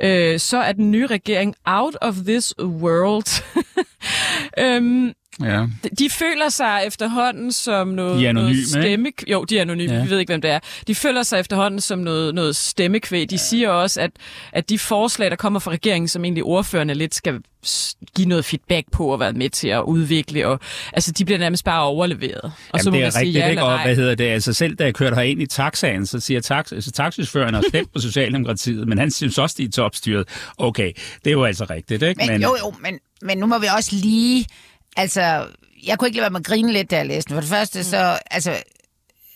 øh, så er den nye regering out of this world. øhm, Ja. de føler sig efterhånden som noget, De er anonyme, noget stemme... Jo, de er anonyme, Ja. vi ved ikke, hvem det er. De føler sig efterhånden som noget, noget stemmekvæg. De ja. siger også, at, at de forslag, der kommer fra regeringen, som egentlig ordførende lidt skal give noget feedback på og være med til at udvikle, og altså, de bliver nærmest bare overleveret. Og Jamen, så må det er man sige rigtigt, ja ikke? Og hvad hedder det? Altså selv da jeg kørte herind i taxaen, så siger tax, altså, taxichaufføren har stemt på Socialdemokratiet, men han synes også, de er topstyret. Okay, det er jo altså rigtigt, ikke? Men, jo, jo, men, men nu må vi også lige... Altså, jeg kunne ikke lade være med at grine lidt, da jeg læste den. For det første, så... Altså,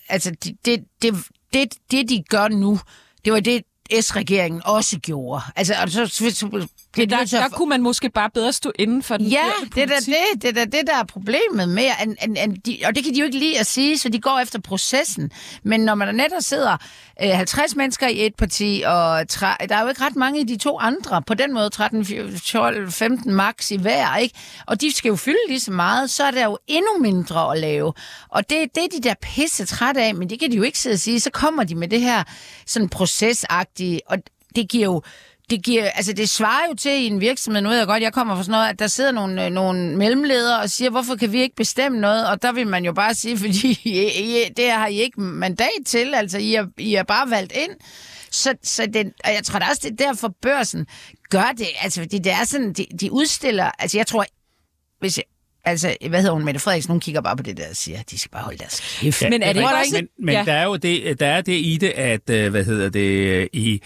altså det, det, det, det, det, de gør nu, det var det, S-regeringen også gjorde. Altså, og så, så, så bliver de der, at der kunne man måske bare bedre stå inden for den Ja, det er da det, det, er det, der er problemet med, en, en, en, de, og det kan de jo ikke lide at sige, så de går efter processen. Men når man netop sidder øh, 50 mennesker i et parti, og tre, der er jo ikke ret mange i de to andre, på den måde 13, 14, 12, 15 max i hver, ikke? Og de skal jo fylde lige så meget, så er der jo endnu mindre at lave. Og det, det er de der pisse træt af, men det kan de jo ikke sidde og sige. Så kommer de med det her sådan procesagtige, og det giver jo det, giver, altså det svarer jo til i en virksomhed, nu ved jeg godt, jeg kommer fra sådan noget, at der sidder nogle, øh, nogle mellemledere og siger, hvorfor kan vi ikke bestemme noget? Og der vil man jo bare sige, fordi I, I, det har I ikke mandat til, altså I er, I er bare valgt ind. Så, så den, og jeg tror da også, det er derfor børsen gør det, altså fordi det er sådan, de, de udstiller, altså jeg tror, hvis jeg, Altså, hvad hedder hun, Mette Frederiksen, hun kigger bare på det der og siger, de skal bare holde deres kæft. Ja, Men er det ikke også... Men, men ja. der er jo det, der er det i det, at øh, hvad hedder det øh, i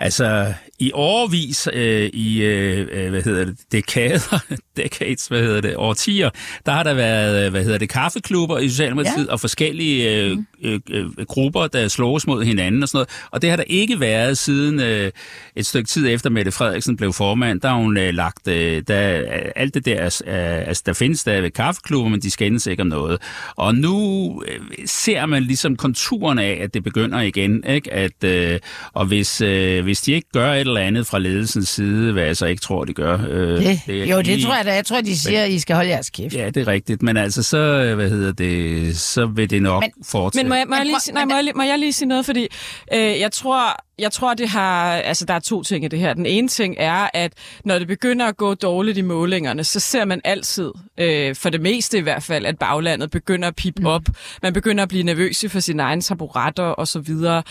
altså i årvis øh, i øh, øh, hvad hedder det dekader, decades, hvad hedder det, årtier, der har der været hvad hedder det kaffeklubber i Socialdemokratiet ja. og forskellige øh, øh, øh, grupper der slås mod hinanden og sådan noget. Og det har der ikke været siden øh, et stykke tid efter Mette Frederiksen blev formand. Der har hun øh, lagt øh, der, alt det der, øh, altså der findes stadigvæk kaffeklubber, men de skændes ikke om noget. Og nu øh, ser man ligesom konturen af, at det begynder igen, ikke? At, øh, og hvis, øh, hvis de ikke gør et eller andet fra ledelsens side, hvad jeg så ikke tror, de gør. Øh, Det, jo, det lige- tror jeg da. Jeg tror, de siger, at I skal holde jeres kæft. Ja, det er rigtigt. Men altså, så, øh, hvad hedder det, så vil det nok Men- fortsætte. Men må jeg, må, jeg Men lige, nej, men må, jeg, lige- må jeg lige sige noget, fordi øh, jeg tror, jeg tror, det har, altså der er to ting i det her. Den ene ting er, at når det begynder at gå dårligt i målingerne, så ser man altid, øh, for det meste i hvert fald, at baglandet begynder at pipe op. Man begynder at blive nervøs for sine egne taburetter og så videre.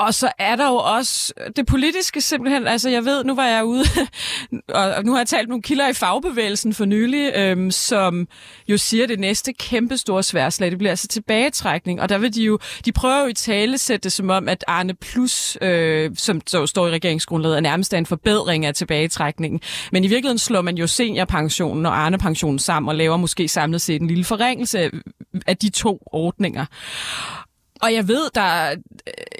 Og så er der jo også det politiske simpelthen, altså jeg ved, nu var jeg ude, og nu har jeg talt med nogle kilder i fagbevægelsen for nylig, øhm, som jo siger, at det næste kæmpe store sværslag, det bliver altså tilbagetrækning, og der vil de jo, de prøver jo i tale sætte det som om, at Arne Plus, øh, som så står i regeringsgrundlaget, er nærmest en forbedring af tilbagetrækningen. Men i virkeligheden slår man jo seniorpensionen og Arne-pensionen sammen og laver måske samlet set en lille forringelse af de to ordninger. Og jeg ved, der er-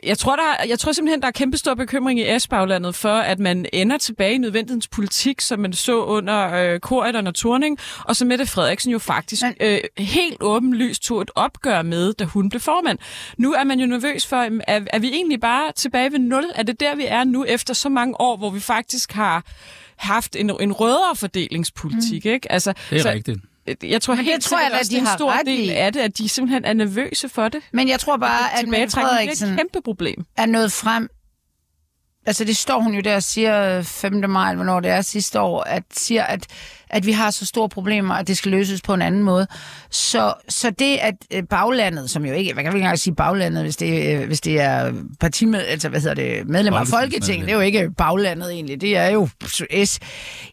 jeg tror, der, er- jeg tror simpelthen, der er kæmpe stor bekymring i S-baglandet for, at man ender tilbage i nødvendighedens politik, som man så under øh, Korydon og Torning, og som Mette Frederiksen jo faktisk Men- øh, helt åbenlyst tog et opgør med, da hun blev formand. Nu er man jo nervøs for, er, er vi egentlig bare tilbage ved nul? Er det der, vi er nu efter så mange år, hvor vi faktisk har haft en, en rødere fordelingspolitik, mm. ikke? Altså, Det er så, rigtigt. Jeg tror helt det tror jeg også, de det er en har stor ret del i. af det, at de simpelthen er nervøse for det. Men jeg tror bare, at Mette Tilbagetrækning er et Frederiksen kæmpe problem. er nået frem. Altså det står hun jo der og siger 5. maj, hvornår det er sidste år, at siger, at, at vi har så store problemer, at det skal løses på en anden måde. Så, så det, at øh, baglandet, som jo ikke, hvad kan ikke engang sige baglandet, hvis det, øh, hvis det er partimed, altså hvad hedder det, medlemmer af Folketinget, det er jo ikke baglandet egentlig, det er jo S.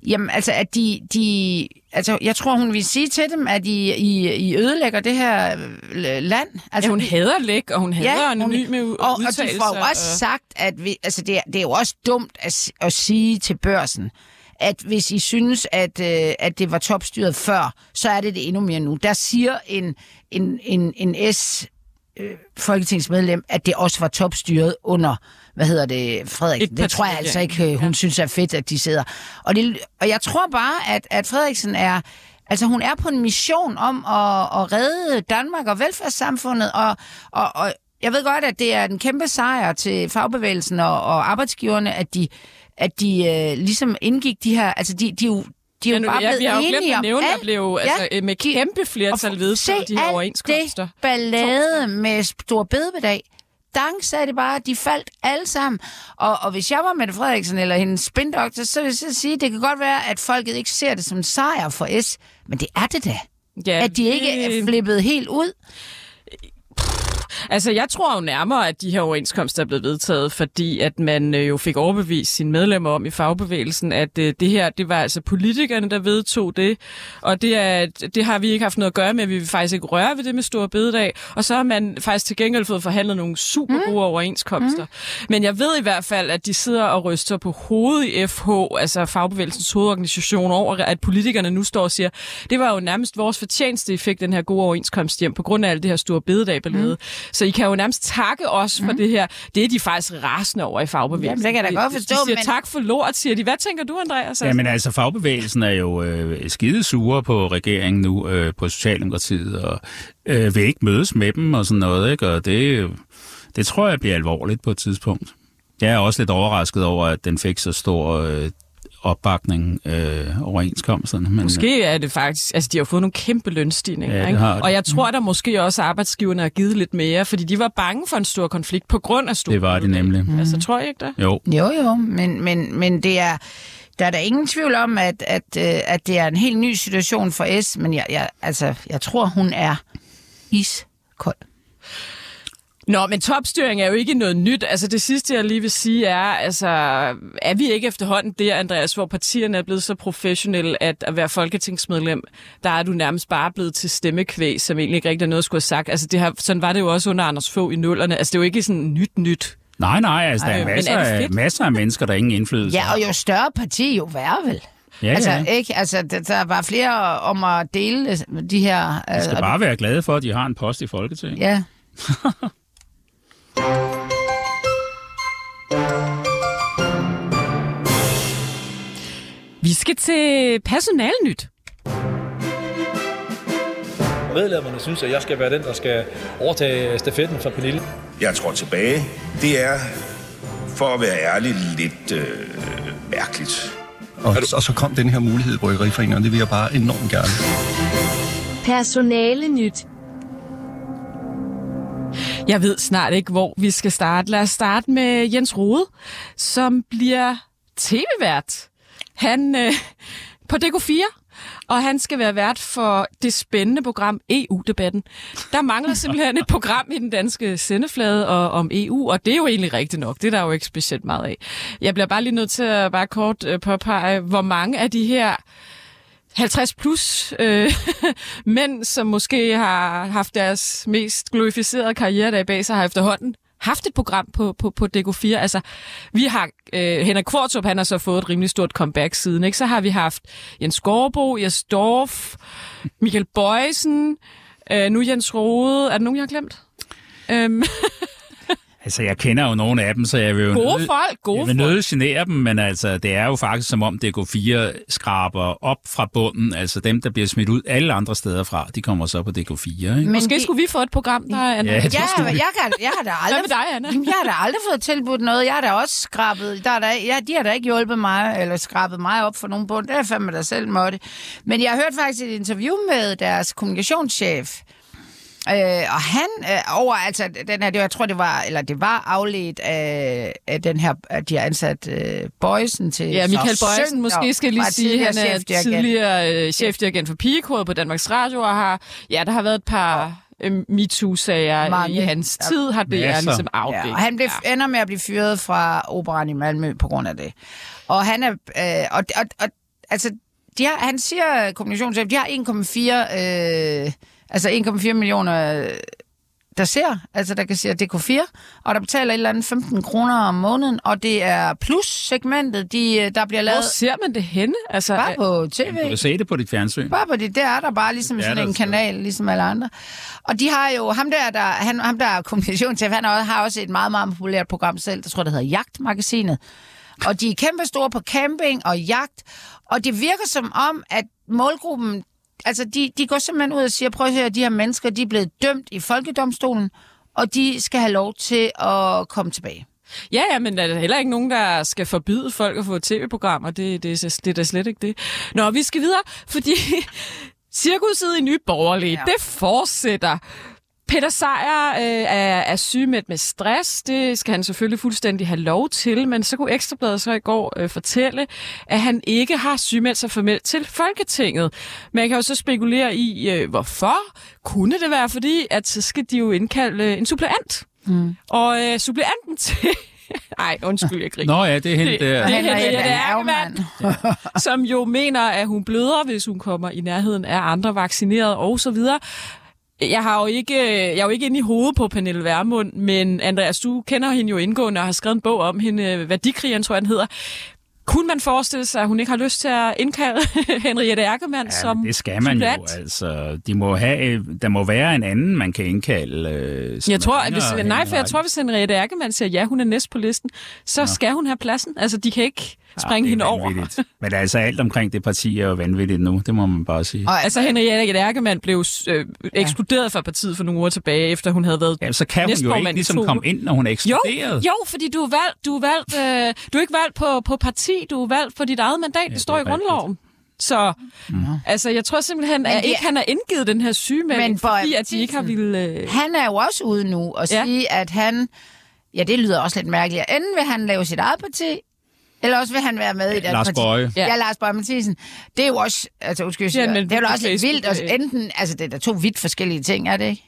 Jamen altså, at de, de altså jeg tror, hun vil sige til dem, at I, I, I ødelægger det her øh, land. Altså, Altså, hun hader læk, og hun hader ja, hun- anonyme og, og de får jo også sagt, at vi, altså det, er- det er jo også dumt at, at sige til børsen, at hvis I synes, at, øh, at det var topstyret før, så er det det endnu mere nu. Der siger en, en, en, en S øh, folketingsmedlem, at det også var topstyret under, hvad hedder det, Frederik. Et Det tror jeg altså ja. ikke, øh, hun synes er fedt, at de sidder. Og, det, og jeg tror bare, at, at Frederiksen er, altså hun er på en mission om at, at redde Danmark og velfærdssamfundet, og, og, og jeg ved godt, at det er en kæmpe sejr til fagbevægelsen og, og arbejdsgiverne, at de, at de øh, ligesom indgik de her, altså de, de, jo- de er jo Men, bare ja, blevet vi har jo glemt enige at om nævne, der blev altså, øh, med kæmpe flertal vedtaget de her overenskomster. det ballade med stor bedebedag. Dank sagde det bare, de faldt alle sammen. Og, og hvis jeg var Mette Frederiksen eller hendes spindoktor, så vil jeg sige, det kan godt være, at folket ikke ser det som en sejr for S, men det er det da. Ja, at de ikke er flippet helt ud. Altså, jeg tror jo nærmere, at de her overenskomster er blevet vedtaget, fordi at man øh, jo fik overbevist sine medlemmer om i fagbevægelsen, at øh, det her, det var altså politikerne, der vedtog det, og det, er, det har vi ikke haft noget at gøre med, vi vil faktisk ikke røre ved det med store bededag, og så har man faktisk til gengæld fået forhandlet nogle super gode mm. overenskomster. Mm. Men jeg ved i hvert fald, at de sidder og ryster på hovedet i FH, altså fagbevægelsens hovedorganisation, over at politikerne nu står og siger, det var jo nærmest vores fortjeneste, I fik den her gode overenskomst hjem, på grund af alt det her store bededag. Mm. Så I kan jo nærmest takke os for det her. Det er de faktisk rasende over i fagbevægelsen. Jamen, det kan jeg da godt De- forstå, De siger men- tak for lort, siger de. Hvad tænker du, Andreas? Ja, men altså, fagbevægelsen er jo øh, skide sure på regeringen nu, øh, på Socialdemokratiet, og øh, vil ikke mødes med dem og sådan noget, ikke? Og det, det tror jeg bliver alvorligt på et tidspunkt. Jeg er også lidt overrasket over, at den fik så stor øh, opbakning øh, overenskomsterne. Men, Måske er det faktisk... Altså, de har fået nogle kæmpe lønstigninger, Ja, ikke? Og jeg tror, der måske også arbejdsgiverne har givet lidt mere, fordi de var bange for en stor konflikt på grund af stor Det var det nemlig. Mm. Altså, tror jeg ikke det? Jo. Jo, jo, men, men, men det er... Der er der ingen tvivl om, at, at, øh, at det er en helt ny situation for S, men jeg, jeg, altså, jeg tror, hun er iskold. Nå, men topstyring er jo ikke noget nyt. Altså det sidste, jeg lige vil sige er, altså er vi ikke efterhånden der, Andreas, hvor partierne er blevet så professionelle, at at være folketingsmedlem, der er du nærmest bare blevet til stemmekvæg, som egentlig ikke rigtig er noget, skulle have sagt. Altså det har, sådan var det jo også under Anders Fogh i nullerne. Altså det er jo ikke sådan nyt nyt. Nej, nej, altså, der er masser, er af, masser af mennesker, der ingen indflydelse Ja, og jo større parti, jo værre vel. Ja, altså, ja. Ikke? altså, der, der er bare flere om at dele de her... De skal øh, bare være glade for, at de har en post i Folketinget. Ja. Vi skal til personalnyt. Medlemmerne synes, at jeg skal være den, der skal overtage stafetten fra Pernille. Jeg tror tilbage. Det er, for at være ærlig, lidt øh, mærkeligt. Og, og så kom den her mulighed i Bryggeriforeningen, og det vil jeg bare enormt gerne. Personale nyt. Jeg ved snart ikke, hvor vi skal starte. Lad os starte med Jens Rode, som bliver tv-vært. Han øh, på DK4, og han skal være vært for det spændende program EU-debatten. Der mangler simpelthen et program i den danske sendeflade og, om EU, og det er jo egentlig rigtigt nok. Det er der jo ikke specielt meget af. Jeg bliver bare lige nødt til at bare kort øh, påpege, hvor mange af de her 50 plus øh, mænd, som måske har haft deres mest glorificerede karriere der bag sig, har efterhånden haft et program på, på, på DK4. Altså, vi har, øh, Henrik Kvartrup, han har så fået et rimelig stort comeback siden, ikke? Så har vi haft Jens Skorbo, Jes Dorf, Michael Bøjsen, øh, nu Jens Rode. Er der nogen, jeg har glemt? Øhm, Altså, jeg kender jo nogle af dem, så jeg vil jo Gode nød- folk, gode jeg vil nødt genere dem, men altså, det er jo faktisk som om DK4 skraber op fra bunden. Altså dem, der bliver smidt ud alle andre steder fra, de kommer så på DK4. Ikke? Men Måske de... skulle vi få et program, der er... Ja, det Ja, skulle jeg, vi. kan, jeg har da aldrig, med dig, Anna? Jeg har da aldrig fået tilbudt noget. Jeg har da også skrabet. Der er da, ja, de har da ikke hjulpet mig, eller skrabet mig op for nogen bund. Det er fandme der selv måtte. Men jeg har hørt faktisk et interview med deres kommunikationschef. Øh, og han øh, over, altså den her, det, jeg tror det var, eller det var afledt af, af den her, at de har ansat øh, Bøjsen til. Ja, Michael Bøjsen, måske skal jeg lige sige, han er chefdirigent. tidligere øh, chefdirigent for Pigekoret på Danmarks Radio, og har, ja, der har været et par øh, MeToo-sager Mange. i hans Ja. tid, har det er ligesom afdækket. Ja, og han blev, ja. ender med at blive fyret fra operan i Malmø på grund af det. Og han er... Øh, og, og, og, altså, de har, han siger, kommunikationschef, de har 1,4... Øh, altså 1,4 millioner øh, der ser, altså der kan se DK4, og der betaler et eller andet 15 kroner om måneden, og det er plus-segmentet, de, øh, der bliver lavet... Hvor ser man det henne? Altså, Bare på tv. Du kan se det på dit fjernsyn. Bare på det, der er der bare ligesom Det sådan der en så. kanal, ligesom alle andre. Og de har jo, ham der, der, han, ham der er kommunikationschef, han har også- har også et meget, meget populært program selv, der tror, det hedder Jagtmagasinet. Og de er kæmpe store på camping og jagt, og det virker som om, at målgruppen, altså de, de går simpelthen ud og siger, prøv at høre, de her mennesker, de er blevet dømt i folkedomstolen, og de skal have lov til at komme tilbage. Ja, ja, men der er heller ikke nogen, der skal forbyde folk at få tv-programmer. Det, det, er- det er da slet ikke det. Nå, vi skal videre, fordi cirkuset i Nye Borgerlige, ja. det fortsætter. Peter Sejer øh, er, er sygemeldt med stress. Det skal han selvfølgelig fuldstændig have lov til, men så kunne Ekstrabladet så i går øh, fortælle, at han ikke har sygemeldt sig formelt til Folketinget. Man kan jo så spekulere i, øh, hvorfor. Kunne det være fordi, at så skal de jo indkalde øh, en suppleant? Mm. Og øh, suppleanten til... Ej, undskyld, jeg griner. Nå ja, det er hende det, der. Det er Henriette Henriette Ærkemann. Ærkemann, som jo mener, at hun bløder, hvis hun kommer i nærheden af andre vaccinerede og så videre. Jeg har jo ikke, jeg er jo ikke inde i hovedet på Pernille Vermund, men Andreas, du kender hende jo indgående og har skrevet en bog om hende, Værdikrigeren, tror jeg, den hedder. Kunne man forestille sig, at hun ikke har lyst til at indkalde Henriette Ærkemann Ja, som det skal man jo. suppleant? Altså, de må have, der må være en anden, man kan indkalde. Øh, Jeg tror, at hvis, nej, for jeg tror, hvis Henriette Ærkemann siger, ja, hun er næst på listen, så Nå. skal hun have pladsen. Altså, de kan ikke springe det hende er over. vanvittigt. Men altså, alt omkring det parti er jo vanvittigt nu, det må man bare sige. Og Altså, Henriette Ærkemann blev øh, ekskluderet fra partiet for nogle uger tilbage, efter hun havde været Ja, så kan hun jo næstformand ikke i ligesom to- komme ind, når hun er Jo, ekskluderet. jo, fordi du er valgt, du er valgt, øh, du er ikke valgt på, på parti, du er valgt på dit eget mandat, ja, det står i det rigtigt. grundloven. Så mm. altså, jeg tror simpelthen, at ikke han har indgivet den her sygemelding, Men Boje fordi at de ikke har ville... Øh... Han er jo også ude nu og Ja. sige, at han... Ja, det lyder også lidt mærkeligt. Enten vil han lave sit eget parti, eller også vil han være med i det Lars parti. Boje. Ja. ja, Lars Boje Mathisen. Det er jo også... Altså, undskyld, Ja, ja, men det er jo også lidt vildt. Og øh. enten, altså, det er da to vidt forskellige ting, er det ikke?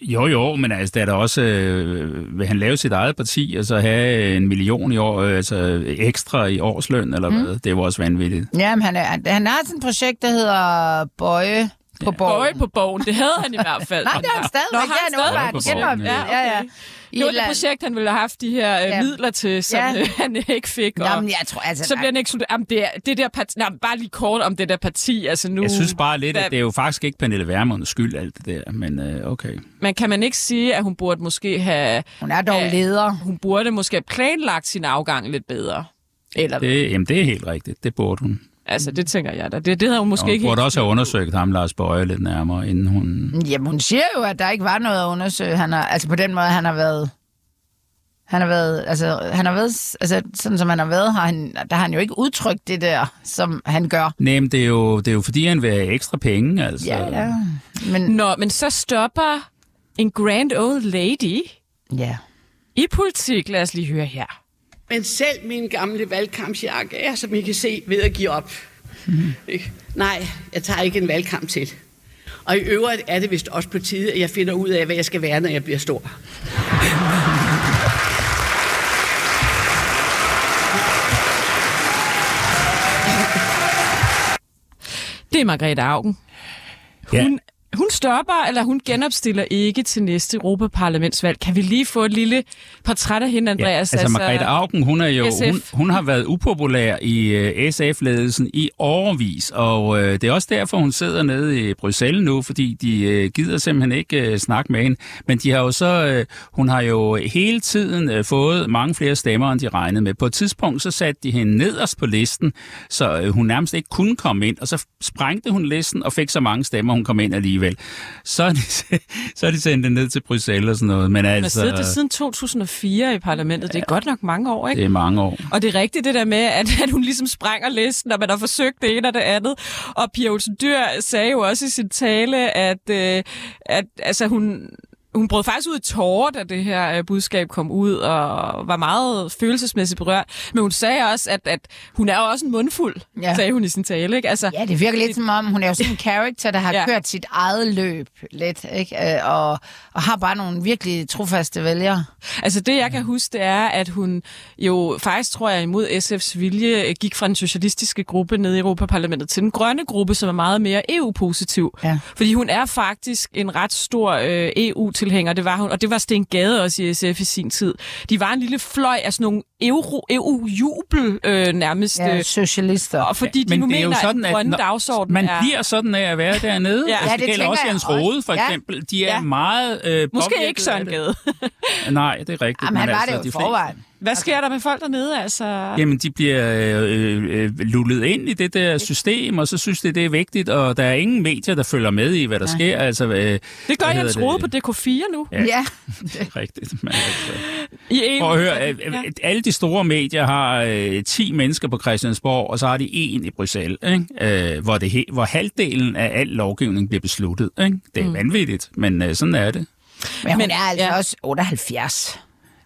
Jo, jo, men altså, der er der også, øh, vil han lave sit eget parti, og så have en million i år, øh, altså ekstra i årsløn, eller mm. hvad? Det er jo også vanvittigt. Jamen, han, er, han har sådan et projekt, der hedder Bøje på borgen. Bøje på bogen, det havde han i hvert fald. Nej, det har han stadigvæk. Nå, Ja, han åbenbart Bøje på borgen, ja. Ja, ja. okay. Det var et projekt, han ville have haft de her øh, Ja. midler til, som Ja. øh, han ikke fik. Og Jamen, jeg tror, altså... så bliver han ekskluderet. Jamen, det, er, det der parti, nej, bare lige kort om det der parti. Altså nu, Jeg synes bare lidt, Hvad- at det er jo faktisk ikke Pernille Vermunds skyld, alt det der, men øh, okay. Men kan man ikke sige, at hun burde måske have... Hun er dog Ja. leder. Hun burde måske have planlagt sin afgang lidt bedre. Eller det... Det, jamen, det er helt rigtigt. Det burde hun. Altså, det tænker jeg da. Det, det havde hun måske hun ikke burde helt også have undersøgt ham, Lars Bøje, lidt nærmere, inden hun... Jamen, hun siger jo, at der ikke var noget at undersøge. Han har, altså på den måde, han har været... Han har været, altså, han har været, altså, sådan som han har været, har han, der har han jo ikke udtrykt det der, som han gør. Nej, men det er, jo, det er jo fordi, han vil have ekstra penge, altså. Ja, ja. Men, Nå, men så stopper en grand old lady ja. i politik. Lad os lige høre her. Men selv min gamle valgkampsjakke er, som I kan se, ved at give op. Mm. Nej, jeg tager ikke en valgkamp til. Og i øvrigt er det vist også på tide, at jeg finder ud af, hvad jeg skal være, når jeg bliver stor. Det er Margrethe Augen. Ja. Hun, stopper, eller hun genopstiller ikke til næste Europaparlamentsvalg. Kan vi lige få et lille portræt af hende, Andreas? Ja, altså Margrethe Augen, hun, er jo, SF. hun, hun har været upopulær i uh, SF-ledelsen i årvis, og uh, det er også derfor, hun sidder nede i Bruxelles nu, fordi de uh, gider simpelthen ikke uh, snakke med hende. Men de har jo så, uh, hun har jo hele tiden uh, fået mange flere stemmer, end de regnede med. På et tidspunkt, så satte de hende nederst på listen, så uh, hun nærmest ikke kunne komme ind, og så sprængte hun listen og fik så mange stemmer, hun kom ind alligevel. Så er de, så er de sendt det ned til Bruxelles og sådan noget. Men altså, siddet der siden 2004 i parlamentet. Det er godt nok mange år, ikke? det er mange år. Og det er rigtigt det der med, at, at hun ligesom sprænger listen, og man har forsøgt det ene og det andet. Og Pia Olsen Dyr sagde jo også i sin tale, at, øh, at altså, hun, hun brød faktisk ud i tårer, da det her øh, budskab kom ud, og var meget følelsesmæssigt berørt. Men hun sagde også, at, at hun er jo også en mundfuld, ja. Sagde hun i sin tale. Ikke? Altså, Ja, det virker lidt som om, hun er jo sådan en character, der har Ja. kørt sit eget løb lidt, ikke? Øh, Og, og har bare nogle virkelig trofaste vælgere. Altså det, jeg kan huske, det er, at hun jo faktisk, tror jeg, imod SF's vilje øh, gik fra den socialistiske gruppe ned i Europaparlamentet til den grønne gruppe, som er meget mere EU-positiv. Ja. Fordi hun er faktisk en ret stor øh, EU-tilhænger EU-tilhænger, det var hun, og det var Sten Gade også i SF i sin tid. De var en lille fløj af sådan nogle euro, EU-jubel øh, nærmest. Ja, øh, socialister. Og fordi de Men nu det er jo mener, sådan, at grønne dagsorden Man er... bliver sådan af at være dernede. Ja. Altså, Ja, det, det gælder også jeg Jens. Rode, for Ja. eksempel. De er Ja. meget øh, Måske ikke Søren Gade. det. Nej, det er rigtigt. Jamen, han men var altså, det jo de forvejen. Hvad sker der med folk dernede? Altså... Jamen, de bliver øh, øh, lullet ind i det der system, og så synes de, det er vigtigt, og der er ingen medier, der følger med i, hvad der Ja. sker. Altså, øh, Det gør hedder Rode på DK4 nu. Ja. Ja. Det er rigtigt. Men, altså. I en... Prøv at høre, øh, øh, alle de store medier har øh, 10 mennesker på Christiansborg, og så har de en i Bruxelles, ikke? Øh, hvor, det hvor halvdelen af al lovgivning bliver besluttet. Ikke? Det er Mm. vanvittigt, men øh, sådan er det. Men hun Men- er altså ja. også 78.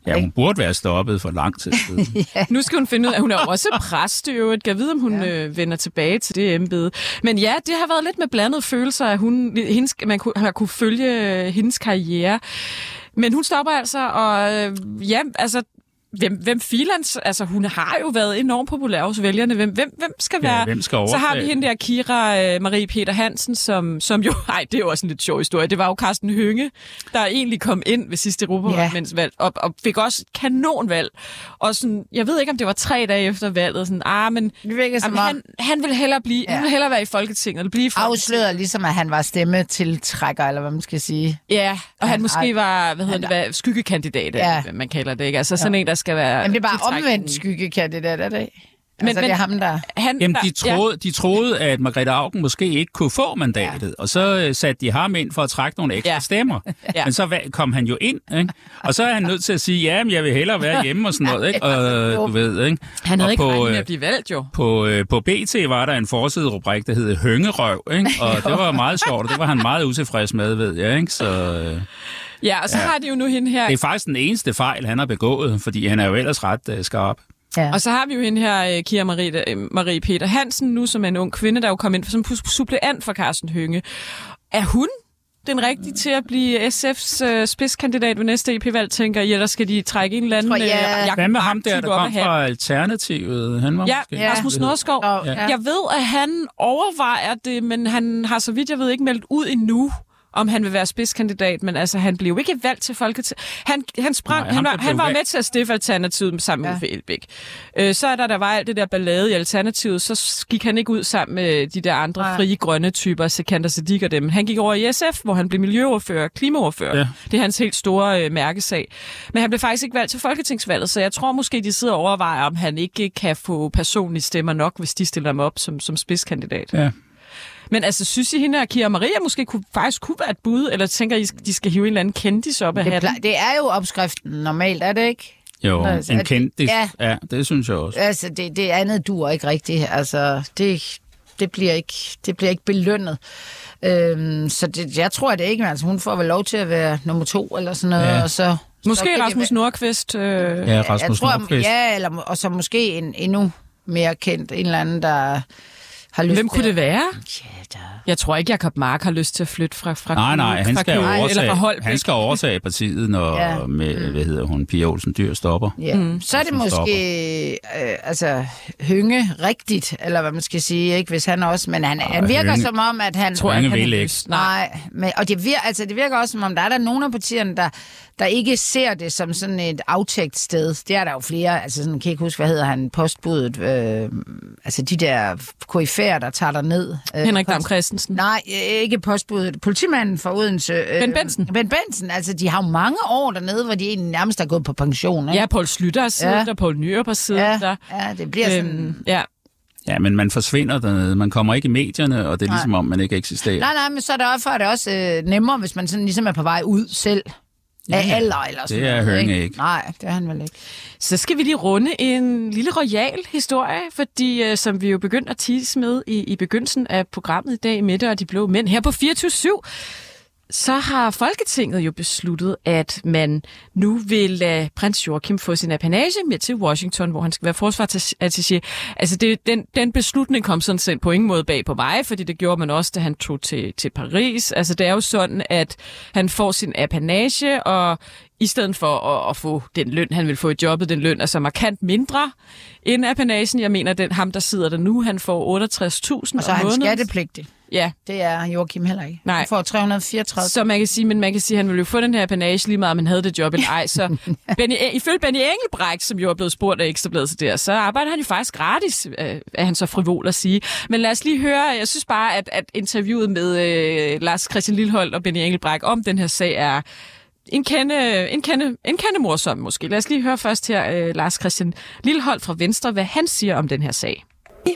Ja, hun burde være stoppet for lang tid siden. Nu skal hun finde ud af, at hun er også præst i øvrigt. Kan vide, om hun ja. øh, vender tilbage til det embede. Men ja, det har været lidt med blandede følelser, at hun, hendes, man kunne, har kunne følge øh, hendes karriere. Men hun stopper altså, og øh, ja, altså... Hvem, hvem filans, altså hun har jo været enormt populær hos vælgerne. Hvem, hvem, hvem skal Ja, være... hvem skal Så har vi hende der Kira øh, Marie Peter Hansen, som, som jo... Nej, det er jo også en lidt sjov historie. Det var jo Carsten Hønge, der egentlig kom ind ved sidste Europaparlamentsvalg, og, og fik også kanonvalg. Og sådan, jeg ved ikke, om det var tre dage efter valget, sådan, ah, men Det som jamen, han, han vil hellere blive, ja. han vil hellere være i Folketinget, eller blive i Folketinget. Afsløret ligesom, at han var stemmetiltrækker, eller hvad man skal sige. Ja, og han, Han- måske var, hvad hedder han- det, hvad, skyggekandidat, Ja. ja. hvad man kalder det, ikke? Altså sådan en, der skal være... Men det er bare omvendt skyggekandidat, er det ikke? Men- altså, men- det er ham, der... Han, Jamen, de ja. troede, de troede, at Margrethe Augen måske ikke kunne få mandatet, ja. og så øh, satte de ham ind for at trække nogle ekstra Ja. ja. stemmer. Ja. Ja. Men så kom han jo ind, ikke? og så er han nødt til at sige, ja, men jeg vil hellere være hjemme og sådan noget, ikke? Og, du ved, ikke? Han havde og ikke regnet med øh, at blive valgt, jo. på, øh, på BT var der en forside-rubrik, der hed Høngerøv, ikke? og det var meget sjovt, og det var han meget utilfreds med, ved jeg. Ikke? Så, øh, Ja, og så ja. Ja. har de jo nu hende her... det er faktisk den eneste fejl, han har begået, fordi han er jo ellers ret øh, skarp. Ja. Og så har vi jo hende her, øh, Kira Marie, øh, Marie Peter Hansen, nu som er en ung kvinde, der er jo kommet ind som suppleant for Carsten Hønge. Er hun den rigtige til at blive SF's øh, spidskandidat ved næste EP-valg, tænker I, eller skal de trække en eller anden... Tror jeg- øh, Jacob Hvad med ham der, der kom fra Alternativet? Han var Ja, måske... ja, Rasmus Ja. ja. Jeg ved, at han overvejer det, men han har så vidt jeg ved ikke meldt ud endnu om han vil være spidskandidat, men altså, han blev ikke valgt til Folketinget. Han, han, sprang, Nej, han, var, han var med til at stifte Alternativet sammen med Ja. Uffe Elbæk. Øh, så er der, der var alt det der ballade i Alternativet, så gik han ikke ud sammen med de der andre Nej. frie grønne typer, Sekander Siddiq og dem. Han gik over i SF, hvor han blev miljøordfører, klimaordfører. Ja. Det er hans helt store øh, mærkesag. Men han blev faktisk ikke valgt til Folketingsvalget, så jeg tror måske, de sidder og overvejer, om han ikke kan få personlige stemmer nok, hvis de stiller ham op som, som spidskandidat. Ja. Men altså, synes I, hende og Kira Maria måske kunne, faktisk kunne være et bud, eller tænker I, de skal hive en eller anden kendis op af Det, hatten? det er jo opskriften normalt, er det ikke? Jo, Altså, en kendis. ja. Ja. det synes jeg også. Altså, det, det andet dur ikke rigtigt. Altså, det, det, bliver, ikke, det bliver ikke belønnet. Øhm, så det, jeg tror det ikke, men altså, hun får vel lov til at være nummer to eller sådan noget. Ja. Og så, Måske så Rasmus Nordqvist. Øh, Ja, Rasmus jeg tror, Nordqvist. Ja, eller, og så måske en endnu mere kendt, en eller anden, der har lyst Hvem til kunne det være? Ja. Jeg tror ikke, Jacob Mark har lyst til at flytte fra, fra Nej, nej, han fra skal, Køge, eller fra overtage, Holbæk. han skal overtage partiet, når Ja. med, hvad hedder hun, Pia Olsen Dyr stopper. Ja. Mm. Så er det måske øh, altså, Hønge rigtigt, eller hvad man skal sige, ikke? hvis han også... Men han, han virker Hønge- som om, at han... Tror han, vil ikke. Nej, men, og det virker, altså, det virker også som om, der er der nogle af partierne, der, der ikke ser det som sådan et aftægt sted. Det er der jo flere, altså sådan, kan jeg ikke huske, hvad hedder han, postbudet, øh, altså de der koryfærer, der tager der ned. Øh, Henrik Dam Christensen. Nej, ikke postbudet. Politimanden fra Odense. Øh, Ben Benson. Ben Benson. Altså, de har jo mange år dernede, hvor de egentlig nærmest er gået på pension. Ikke? Ja, Poul Slytter har siddet Ja. der, Poul Nyrup har siddet Ja, der. ja, det bliver sådan... Øhm, ja. Ja, men man forsvinder dernede. Man kommer ikke i medierne, og det er Nej. ligesom om, man ikke eksisterer. Nej, nej, men så er det også, for, at det også øh, nemmere, hvis man sådan ligesom er på vej ud selv. Af Ja, alder eller sådan det er noget, Hønge ikke. Nej, det er han vel ikke. Så skal vi lige runde en lille royal historie, fordi øh, som vi jo begyndte at tease med i, i begyndelsen af programmet i dag i Midte og de Blå Mænd her på 24 så har Folketinget jo besluttet, at man nu vil lade prins Joachim få sin apanage med til Washington, hvor han skal være forsvarsattaché. Altså det, den, den beslutning kom sådan set på ingen måde bag på mig, fordi det gjorde man også, da han tog til, til Paris. Altså det er jo sådan, at han får sin apanage, og i stedet for at, at få den løn, han vil få i jobbet, den løn er så markant mindre end apanagen. Jeg mener, den ham, der sidder der nu, han får 68.000 Og så er om han måneden. skattepligtig. Ja. Det er Joachim heller ikke. Nej. Han får 334. Så man kan sige, men man kan sige, at han ville jo få den her panage lige meget, om han havde det job eller ej. Så Benny, ifølge Benny Engelbrecht, som jo er blevet spurgt af Ekstrabladet til der, så arbejder han jo faktisk gratis, øh, er han så frivol at sige. Men lad os lige høre, jeg synes bare, at, at interviewet med øh, Lars Christian Lillehold og Benny Engelbrecht om den her sag er en kende, en kende, en kende morsom måske. Lad os lige høre først her øh, Lars Christian Lillehold fra Venstre, hvad han siger om den her sag.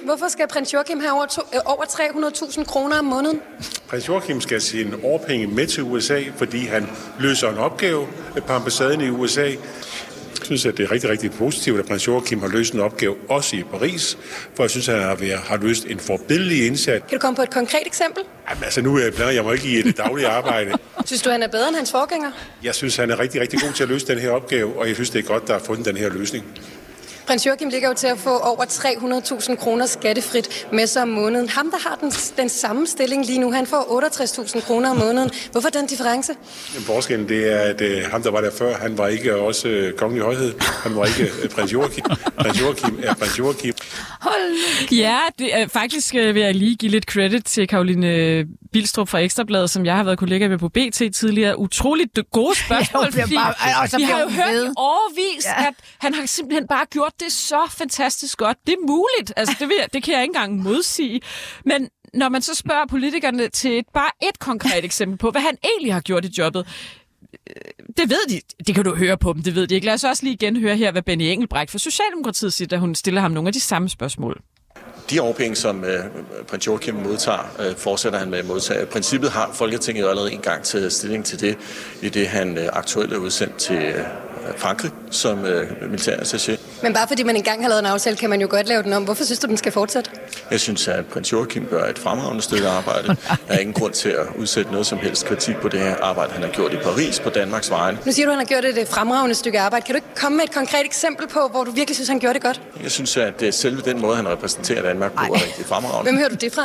Hvorfor skal prins Joachim have over, to, øh, over 300.000 kroner om måneden? Prins Joachim skal sine årpenge med til USA, fordi han løser en opgave på ambassaden i USA. Jeg synes, at det er rigtig, rigtig positivt, at prins Joachim har løst en opgave også i Paris, for jeg synes, at han har, været, har løst en forbindelig indsats. Kan du komme på et konkret eksempel? Jamen, altså, nu er jeg planer, jeg må ikke i det daglige arbejde. Synes du, han er bedre end hans forgænger? Jeg synes, han er rigtig, rigtig god til at løse den her opgave, og jeg synes, det er godt, der er fundet den her løsning. Prins Joachim ligger jo til at få over 300.000 kroner skattefrit med sig om måneden. Ham, der har den, den samme stilling lige nu, han får 68.000 kroner om måneden. Hvorfor den difference? Jamen, forskellen det er, at øh, ham, der var der før, han var ikke også øh, kongelig højhed. Han var ikke øh, prins Joachim. Prins Joachim er prins Joachim. Ja, det er, faktisk øh, vil jeg lige give lidt credit til Karoline Bilstrup fra Ekstrabladet, som jeg har været kollega med på BT tidligere. Utroligt gode spørgsmål, bliver fordi bare- og så vi har jo hørt ved. i overvis, Ja. ja. at han har simpelthen bare gjort det så fantastisk godt. Det er muligt. Altså, det, vil jeg, det kan jeg ikke engang modsige. Men når man så spørger politikerne til et, bare et konkret eksempel på, hvad han egentlig har gjort i jobbet, øh, det ved de. Det kan du høre på dem, det ved de ikke. Lad os også lige igen høre her, hvad Benny Engelbrecht fra Socialdemokratiet siger, da hun stiller ham nogle af de samme spørgsmål. De årpenge, som øh, prins Joachim modtager, øh, fortsætter han med at modtage. I princippet har Folketinget jo allerede en gang taget stilling til det, i det han øh, aktuelt er udsendt til øh, Frankrig som øh, militærattaché. Men bare fordi man engang har lavet en aftale, kan man jo godt lave den om. Hvorfor synes du, den skal fortsætte? Jeg synes, at prins Joachim gør et fremragende stykke arbejde. Der er ingen grund til at udsætte noget som helst kritik på det her arbejde, han har gjort i Paris på Danmarks vegne. Nu siger du, at han har gjort et fremragende stykke arbejde. Kan du ikke komme med et konkret eksempel på, hvor du virkelig synes, han gjorde det godt? Jeg synes, at øh, selve den måde, han repræsenterer Danmark på, er rigtig fremragende. Hvem hører du det fra?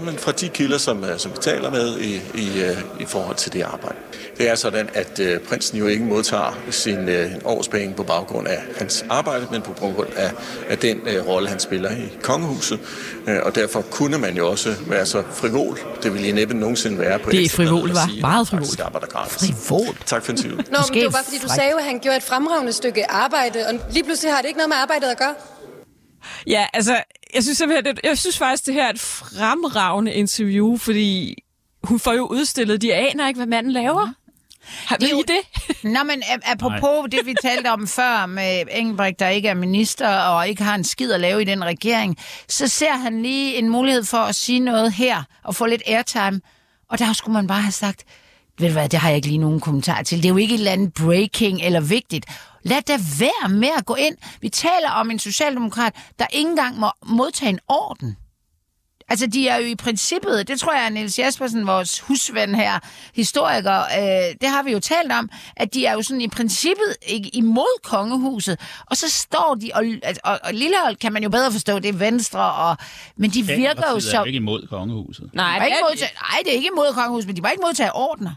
Jamen, fra de kilder, som, øh, som vi taler med i, i, øh, i forhold til det arbejde. Det er sådan, at øh, prinsen jo ikke modtager sin øh, årspenge på baggrund af hans arbejde, men på baggrund af, af den øh, rolle, han spiller i kongehuset. Øh, og derfor kunne man jo også være så frivol. Det ville I næppe nogensinde være på Det er frivol, sige, Meget frivol. Frivol? Tak for interviewet. Nå, men det var bare fordi, du sagde at han gjorde et fremragende stykke arbejde, og lige pludselig har det ikke noget med arbejdet at gøre. Ja, altså, jeg synes simpelthen, det, jeg synes faktisk, det her er et fremragende interview, fordi hun får jo udstillet, de aner ikke, hvad manden laver. Har Det er ved jo- I det? Nå, men apropos det, vi talte om før med Engelbrecht, der ikke er minister og ikke har en skid at lave i den regering, så ser han lige en mulighed for at sige noget her og få lidt airtime. Og der skulle man bare have sagt, ved du hvad, det har jeg ikke lige nogen kommentar til. Det er jo ikke et eller andet breaking eller vigtigt. Lad da være med at gå ind. Vi taler om en socialdemokrat, der ikke engang må modtage en orden. Altså, de er jo i princippet, det tror jeg, at Niels Jaspersen, vores husven her, historiker, øh, det har vi jo talt om, at de er jo sådan i princippet ikke imod kongehuset, og så står de, og, altså, og, og Lillehold kan man jo bedre forstå, det er venstre, og, men de virker jo Socialdemokratiet er ikke imod kongehuset. Nej, De må ikke modtage, nej, det er ikke imod kongehuset, men de må ikke modtage ordner.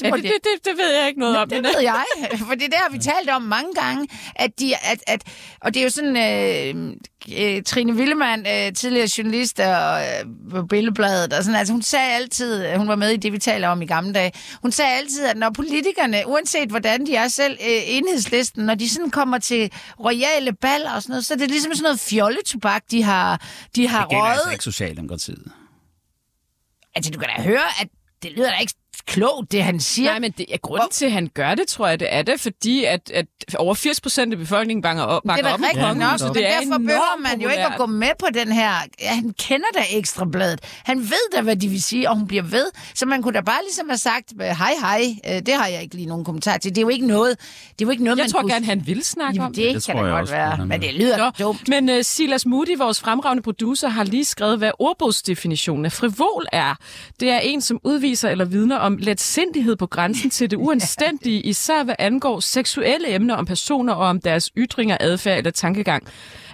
Det, de- det, det, det ved jeg ikke noget om. Det ved jeg, for det der har vi talt om mange gange, at de, at, at, og det er jo sådan, øh, øh, Trine Willemann, øh, tidligere journalist og, øh, på Billedbladet, og sådan, altså hun sagde altid, øh, hun var med i det, vi taler om i gamle dage, hun sagde altid, at når politikerne, uanset hvordan de er selv, øh, enhedslisten, når de sådan kommer til royale baller og sådan noget, så er det ligesom sådan noget fjolletobak, de har, de har Det gælder altså røget. ikke Socialdemokratiet. Altså, du kan da høre, at det lyder da ikke klogt, det han siger. Nej, men det er grunden til, at han gør det, tror jeg, det er det, fordi at, at over 80 procent af befolkningen bakker op, Det bakker er op om rigtigt nok, men Det er derfor behøver man jo ikke at populært. gå med på den her. Ja, han kender da ekstrabladet. Han ved da, hvad de vil sige, og hun bliver ved. Så man kunne da bare ligesom have sagt, hej hej, øh, det har jeg ikke lige nogen kommentar til. Det er jo ikke noget, det er jo ikke noget Jeg man tror kunne... gerne, han vil snakke Jamen, om det, det kan da godt være, men det lyder Nå, dumt. Men uh, Silas Moody, vores fremragende producer, har lige skrevet, hvad ordbogsdefinitionen af frivol er. Det er en, som udviser eller vidner om letsindighed på grænsen til det uanstændige, især hvad angår seksuelle emner om personer og om deres ytringer, adfærd eller tankegang.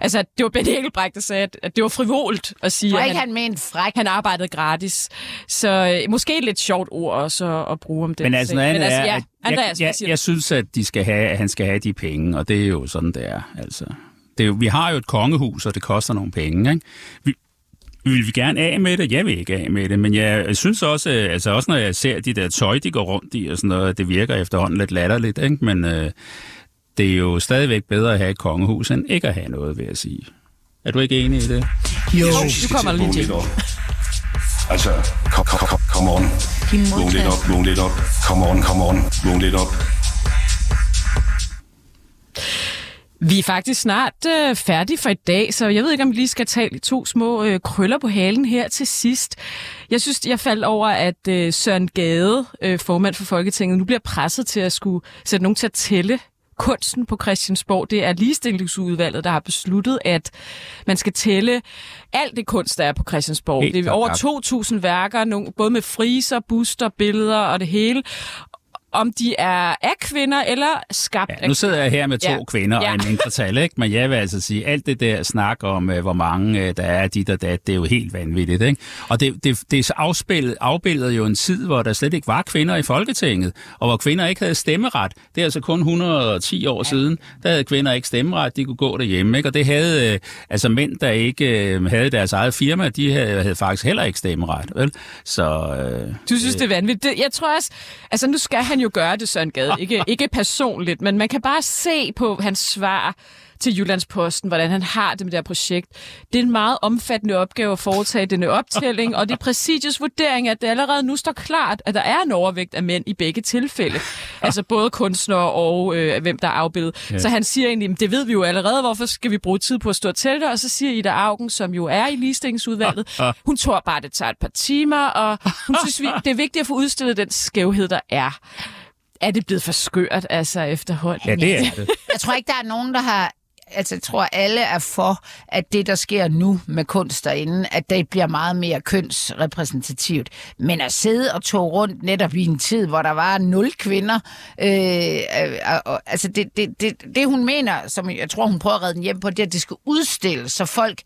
Altså, det var Benny Engelbrecht, der sagde, at- at det var frivolt at sige, Tror at ikke, han mente fræk. han arbejdede gratis. Så øh, måske et lidt sjovt ord også at, at bruge om det. Men altså noget andet altså, er, ja, Andreas, jeg, jeg, jeg synes, at, de skal have, at han skal have de penge, og det er jo sådan, det er. Altså, det er vi har jo et kongehus, og det koster nogle penge. Ikke? Vi, Vil vi gerne af med det? Jeg vil ikke af med det, men jeg synes også, øh, altså også når jeg ser de der tøj, de går rundt i og sådan noget, det virker efterhånden lidt latterligt, ikke? men øh, det er jo stadigvæk bedre at have et kongehus, end ikke at have noget, vil jeg sige. Er du ikke enig i det? Jo, nu kommer lige til. Altså, kom, kom, kom, come on. Vågn lidt op, vågn lidt op. Come on, come on. Vågn lidt op. Vi er faktisk snart øh, færdige for i dag, så jeg ved ikke, om vi lige skal tage de to små øh, krøller på halen her til sidst. Jeg synes, jeg faldt over, at øh, Søren Gade, øh, formand for Folketinget, nu bliver presset til at skulle sætte nogen til at tælle kunsten på Christiansborg. Det er ligestillingsudvalget, der har besluttet, at man skal tælle alt det kunst, der er på Christiansborg. Helt det er over klart. 2.000 værker, nogle, både med friser, buster, billeder og det hele. Om de er af kvinder eller skabt Ja, nu sidder jeg her med to Ja. ja. kvinder Ja. og en mindretal, ikke? men jeg vil altså sige, alt det der snak om, øh, hvor mange øh, der er dit og dat, det er jo helt vanvittigt. Ikke? Og det, det, det afspillet, afbilleder jo en tid, hvor der slet ikke var kvinder i Folketinget, og hvor kvinder ikke havde stemmeret. Det er altså kun 110 år siden, der havde kvinder ikke stemmeret, de kunne gå derhjemme. Ikke? Og det havde øh, altså mænd, der ikke øh, havde deres eget firma, de havde, havde faktisk heller ikke stemmeret. Vel? Så, øh, Du synes, det er vanvittigt. Jeg tror også, altså nu skal han jo gøre det, Søren Gade. Ikke, ikke personligt, men man kan bare se på hans svar til Jyllandsposten, hvordan han har det med det her projekt. Det er en meget omfattende opgave at foretage denne optælling, og det er præsidiets vurdering, at det allerede nu står klart, at der er en overvægt af mænd i begge tilfælde. Altså både kunstnere og øh, hvem der er afbildet. Ja. Så han siger egentlig, "Men det ved vi jo allerede, hvorfor skal vi bruge tid på at stå og tælle det? Og så siger Ida Augen, som jo er i ligestillingsudvalget, hun tror bare, det tager et par timer, og hun synes, vi, det er vigtigt at få udstillet den skævhed, der er. Er det blevet for skørt, altså efterhånden? det. Jeg tror ikke, der er nogen, der har... Altså, jeg tror, alle er for, at det, der sker nu med kunst derinde, at det bliver meget mere kønsrepræsentativt. Men at sidde og tog rundt netop i en tid, hvor der var nul kvinder, øh, øh, øh, altså det, det, det, det, hun mener, som jeg tror, hun prøver at redde den hjem på, det er, at det skal udstilles, så folk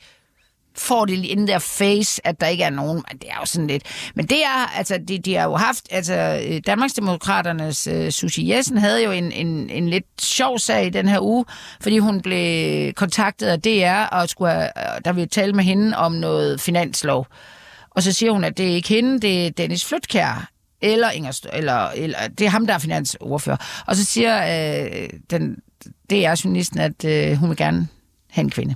får det in der face, at der ikke er nogen. Det er jo sådan lidt. Men det er, altså, de, de har jo haft, altså, øh, Danmarksdemokraternes uh, Susie Jessen havde jo en, en, en lidt sjov sag i den her uge, fordi hun blev kontaktet af DR, og skulle have, øh, der ville tale med hende om noget finanslov. Og så siger hun, at det er ikke hende, det er Dennis Flytkær, eller Inger St- eller, eller det er ham, der er finansordfører. Og så siger øh, den, det er journalisten, at øh, hun vil gerne have en kvinde.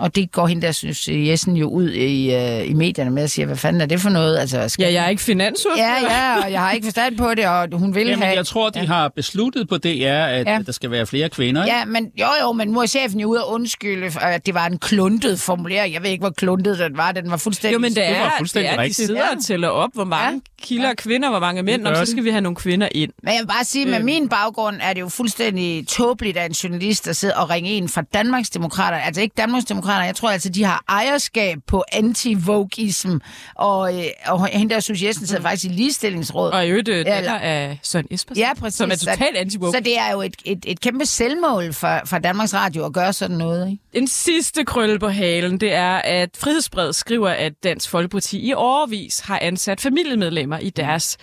Og det går hende der, synes Jessen jo ud i, øh, i medierne med at sige, hvad fanden er det for noget? Altså, skal... Ja, jeg er ikke finansordfører. Ja, ja, og jeg har ikke forstand på det, og hun vil Jamen, have... jeg tror, de har besluttet på DR, at Ja. ja. der skal være flere kvinder. ikke? Ja, men jo jo, men nu er chefen jo ude og undskylde, at det var en kluntet formulering. Jeg ved ikke, hvor kluntet den var. Den var fuldstændig... Jo, men det Det var er, det fuldstændig er, at de rigtigt. sidder og tæller op, hvor mange ja. Kilder er kvinder, hvor mange mænd, og så skal vi have nogle kvinder ind. Men jeg vil bare sige, med Øhm. min baggrund er det jo fuldstændig tåbeligt af en journalist at sidde og ringe en fra Danmarksdemokrater. Altså ikke Danmarksdemokrater, jeg tror altså, de har ejerskab på anti-vogism. Og, øh, og hende der, Susie Jessen, sidder faktisk i ligestillingsråd. Og i øvrigt, øh, Eller- af Søren Espersen, Ja, præcis. som er totalt anti så, så det er jo et, et, et kæmpe selvmål for, for Danmarks Radio at gøre sådan noget, ikke? En sidste krølle på halen, det er, at Frihedsbrevet skriver, at Dansk Folkeparti i overvis har ansat familiemedlemmer i deres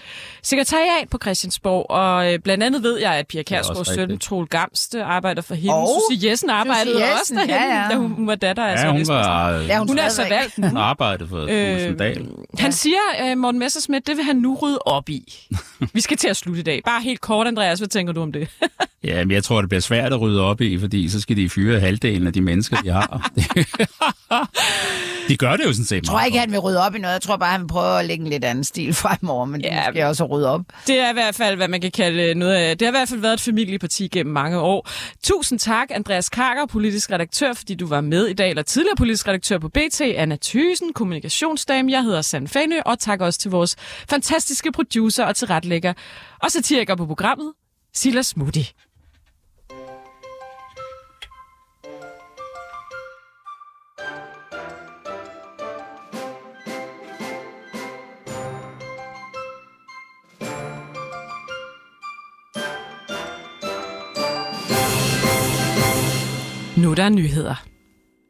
sekretariat på Christiansborg. Og øh, blandt andet ved jeg, at Pia Kærsgaard også søn. Troel Gamste, arbejder for hende. Og Susie Jessen arbejdede Susie også Jessen, derhen, ja, ja. da hun, hun var datter af Ja, hun Espersen. var Ja, hun Hun er så valgt nu. arbejdet for Thulesen Dahl. Han siger, uh, Morten Messersmith, det vil han nu rydde op i. Vi skal til at slutte i dag. Bare helt kort, Andreas, hvad tænker du om det? Ja, men jeg tror, det bliver svært at rydde op i, fordi så skal de fyre halvdelen af de mennesker, de har. de gør det jo sådan set Jeg tror ikke, han vil rydde op i noget. Jeg tror bare, han vil prøve at lægge en lidt anden stil fremover, men ja. det skal også at rydde op. Det er i hvert fald, hvad man kan kalde noget af... Det har i hvert fald været et familieparti gennem mange år. Tusind tak, Andreas Karker, politisk redaktør, fordi du var med i dag, eller tidligere politisk redaktør på BT, Anna Thysen, kommunikationsdame. Jeg hedder Sand Fanø, og tak også til vores fantastiske producer og tilretlægger og satiriker på programmet, Silas Moody. Nu er der nyheder.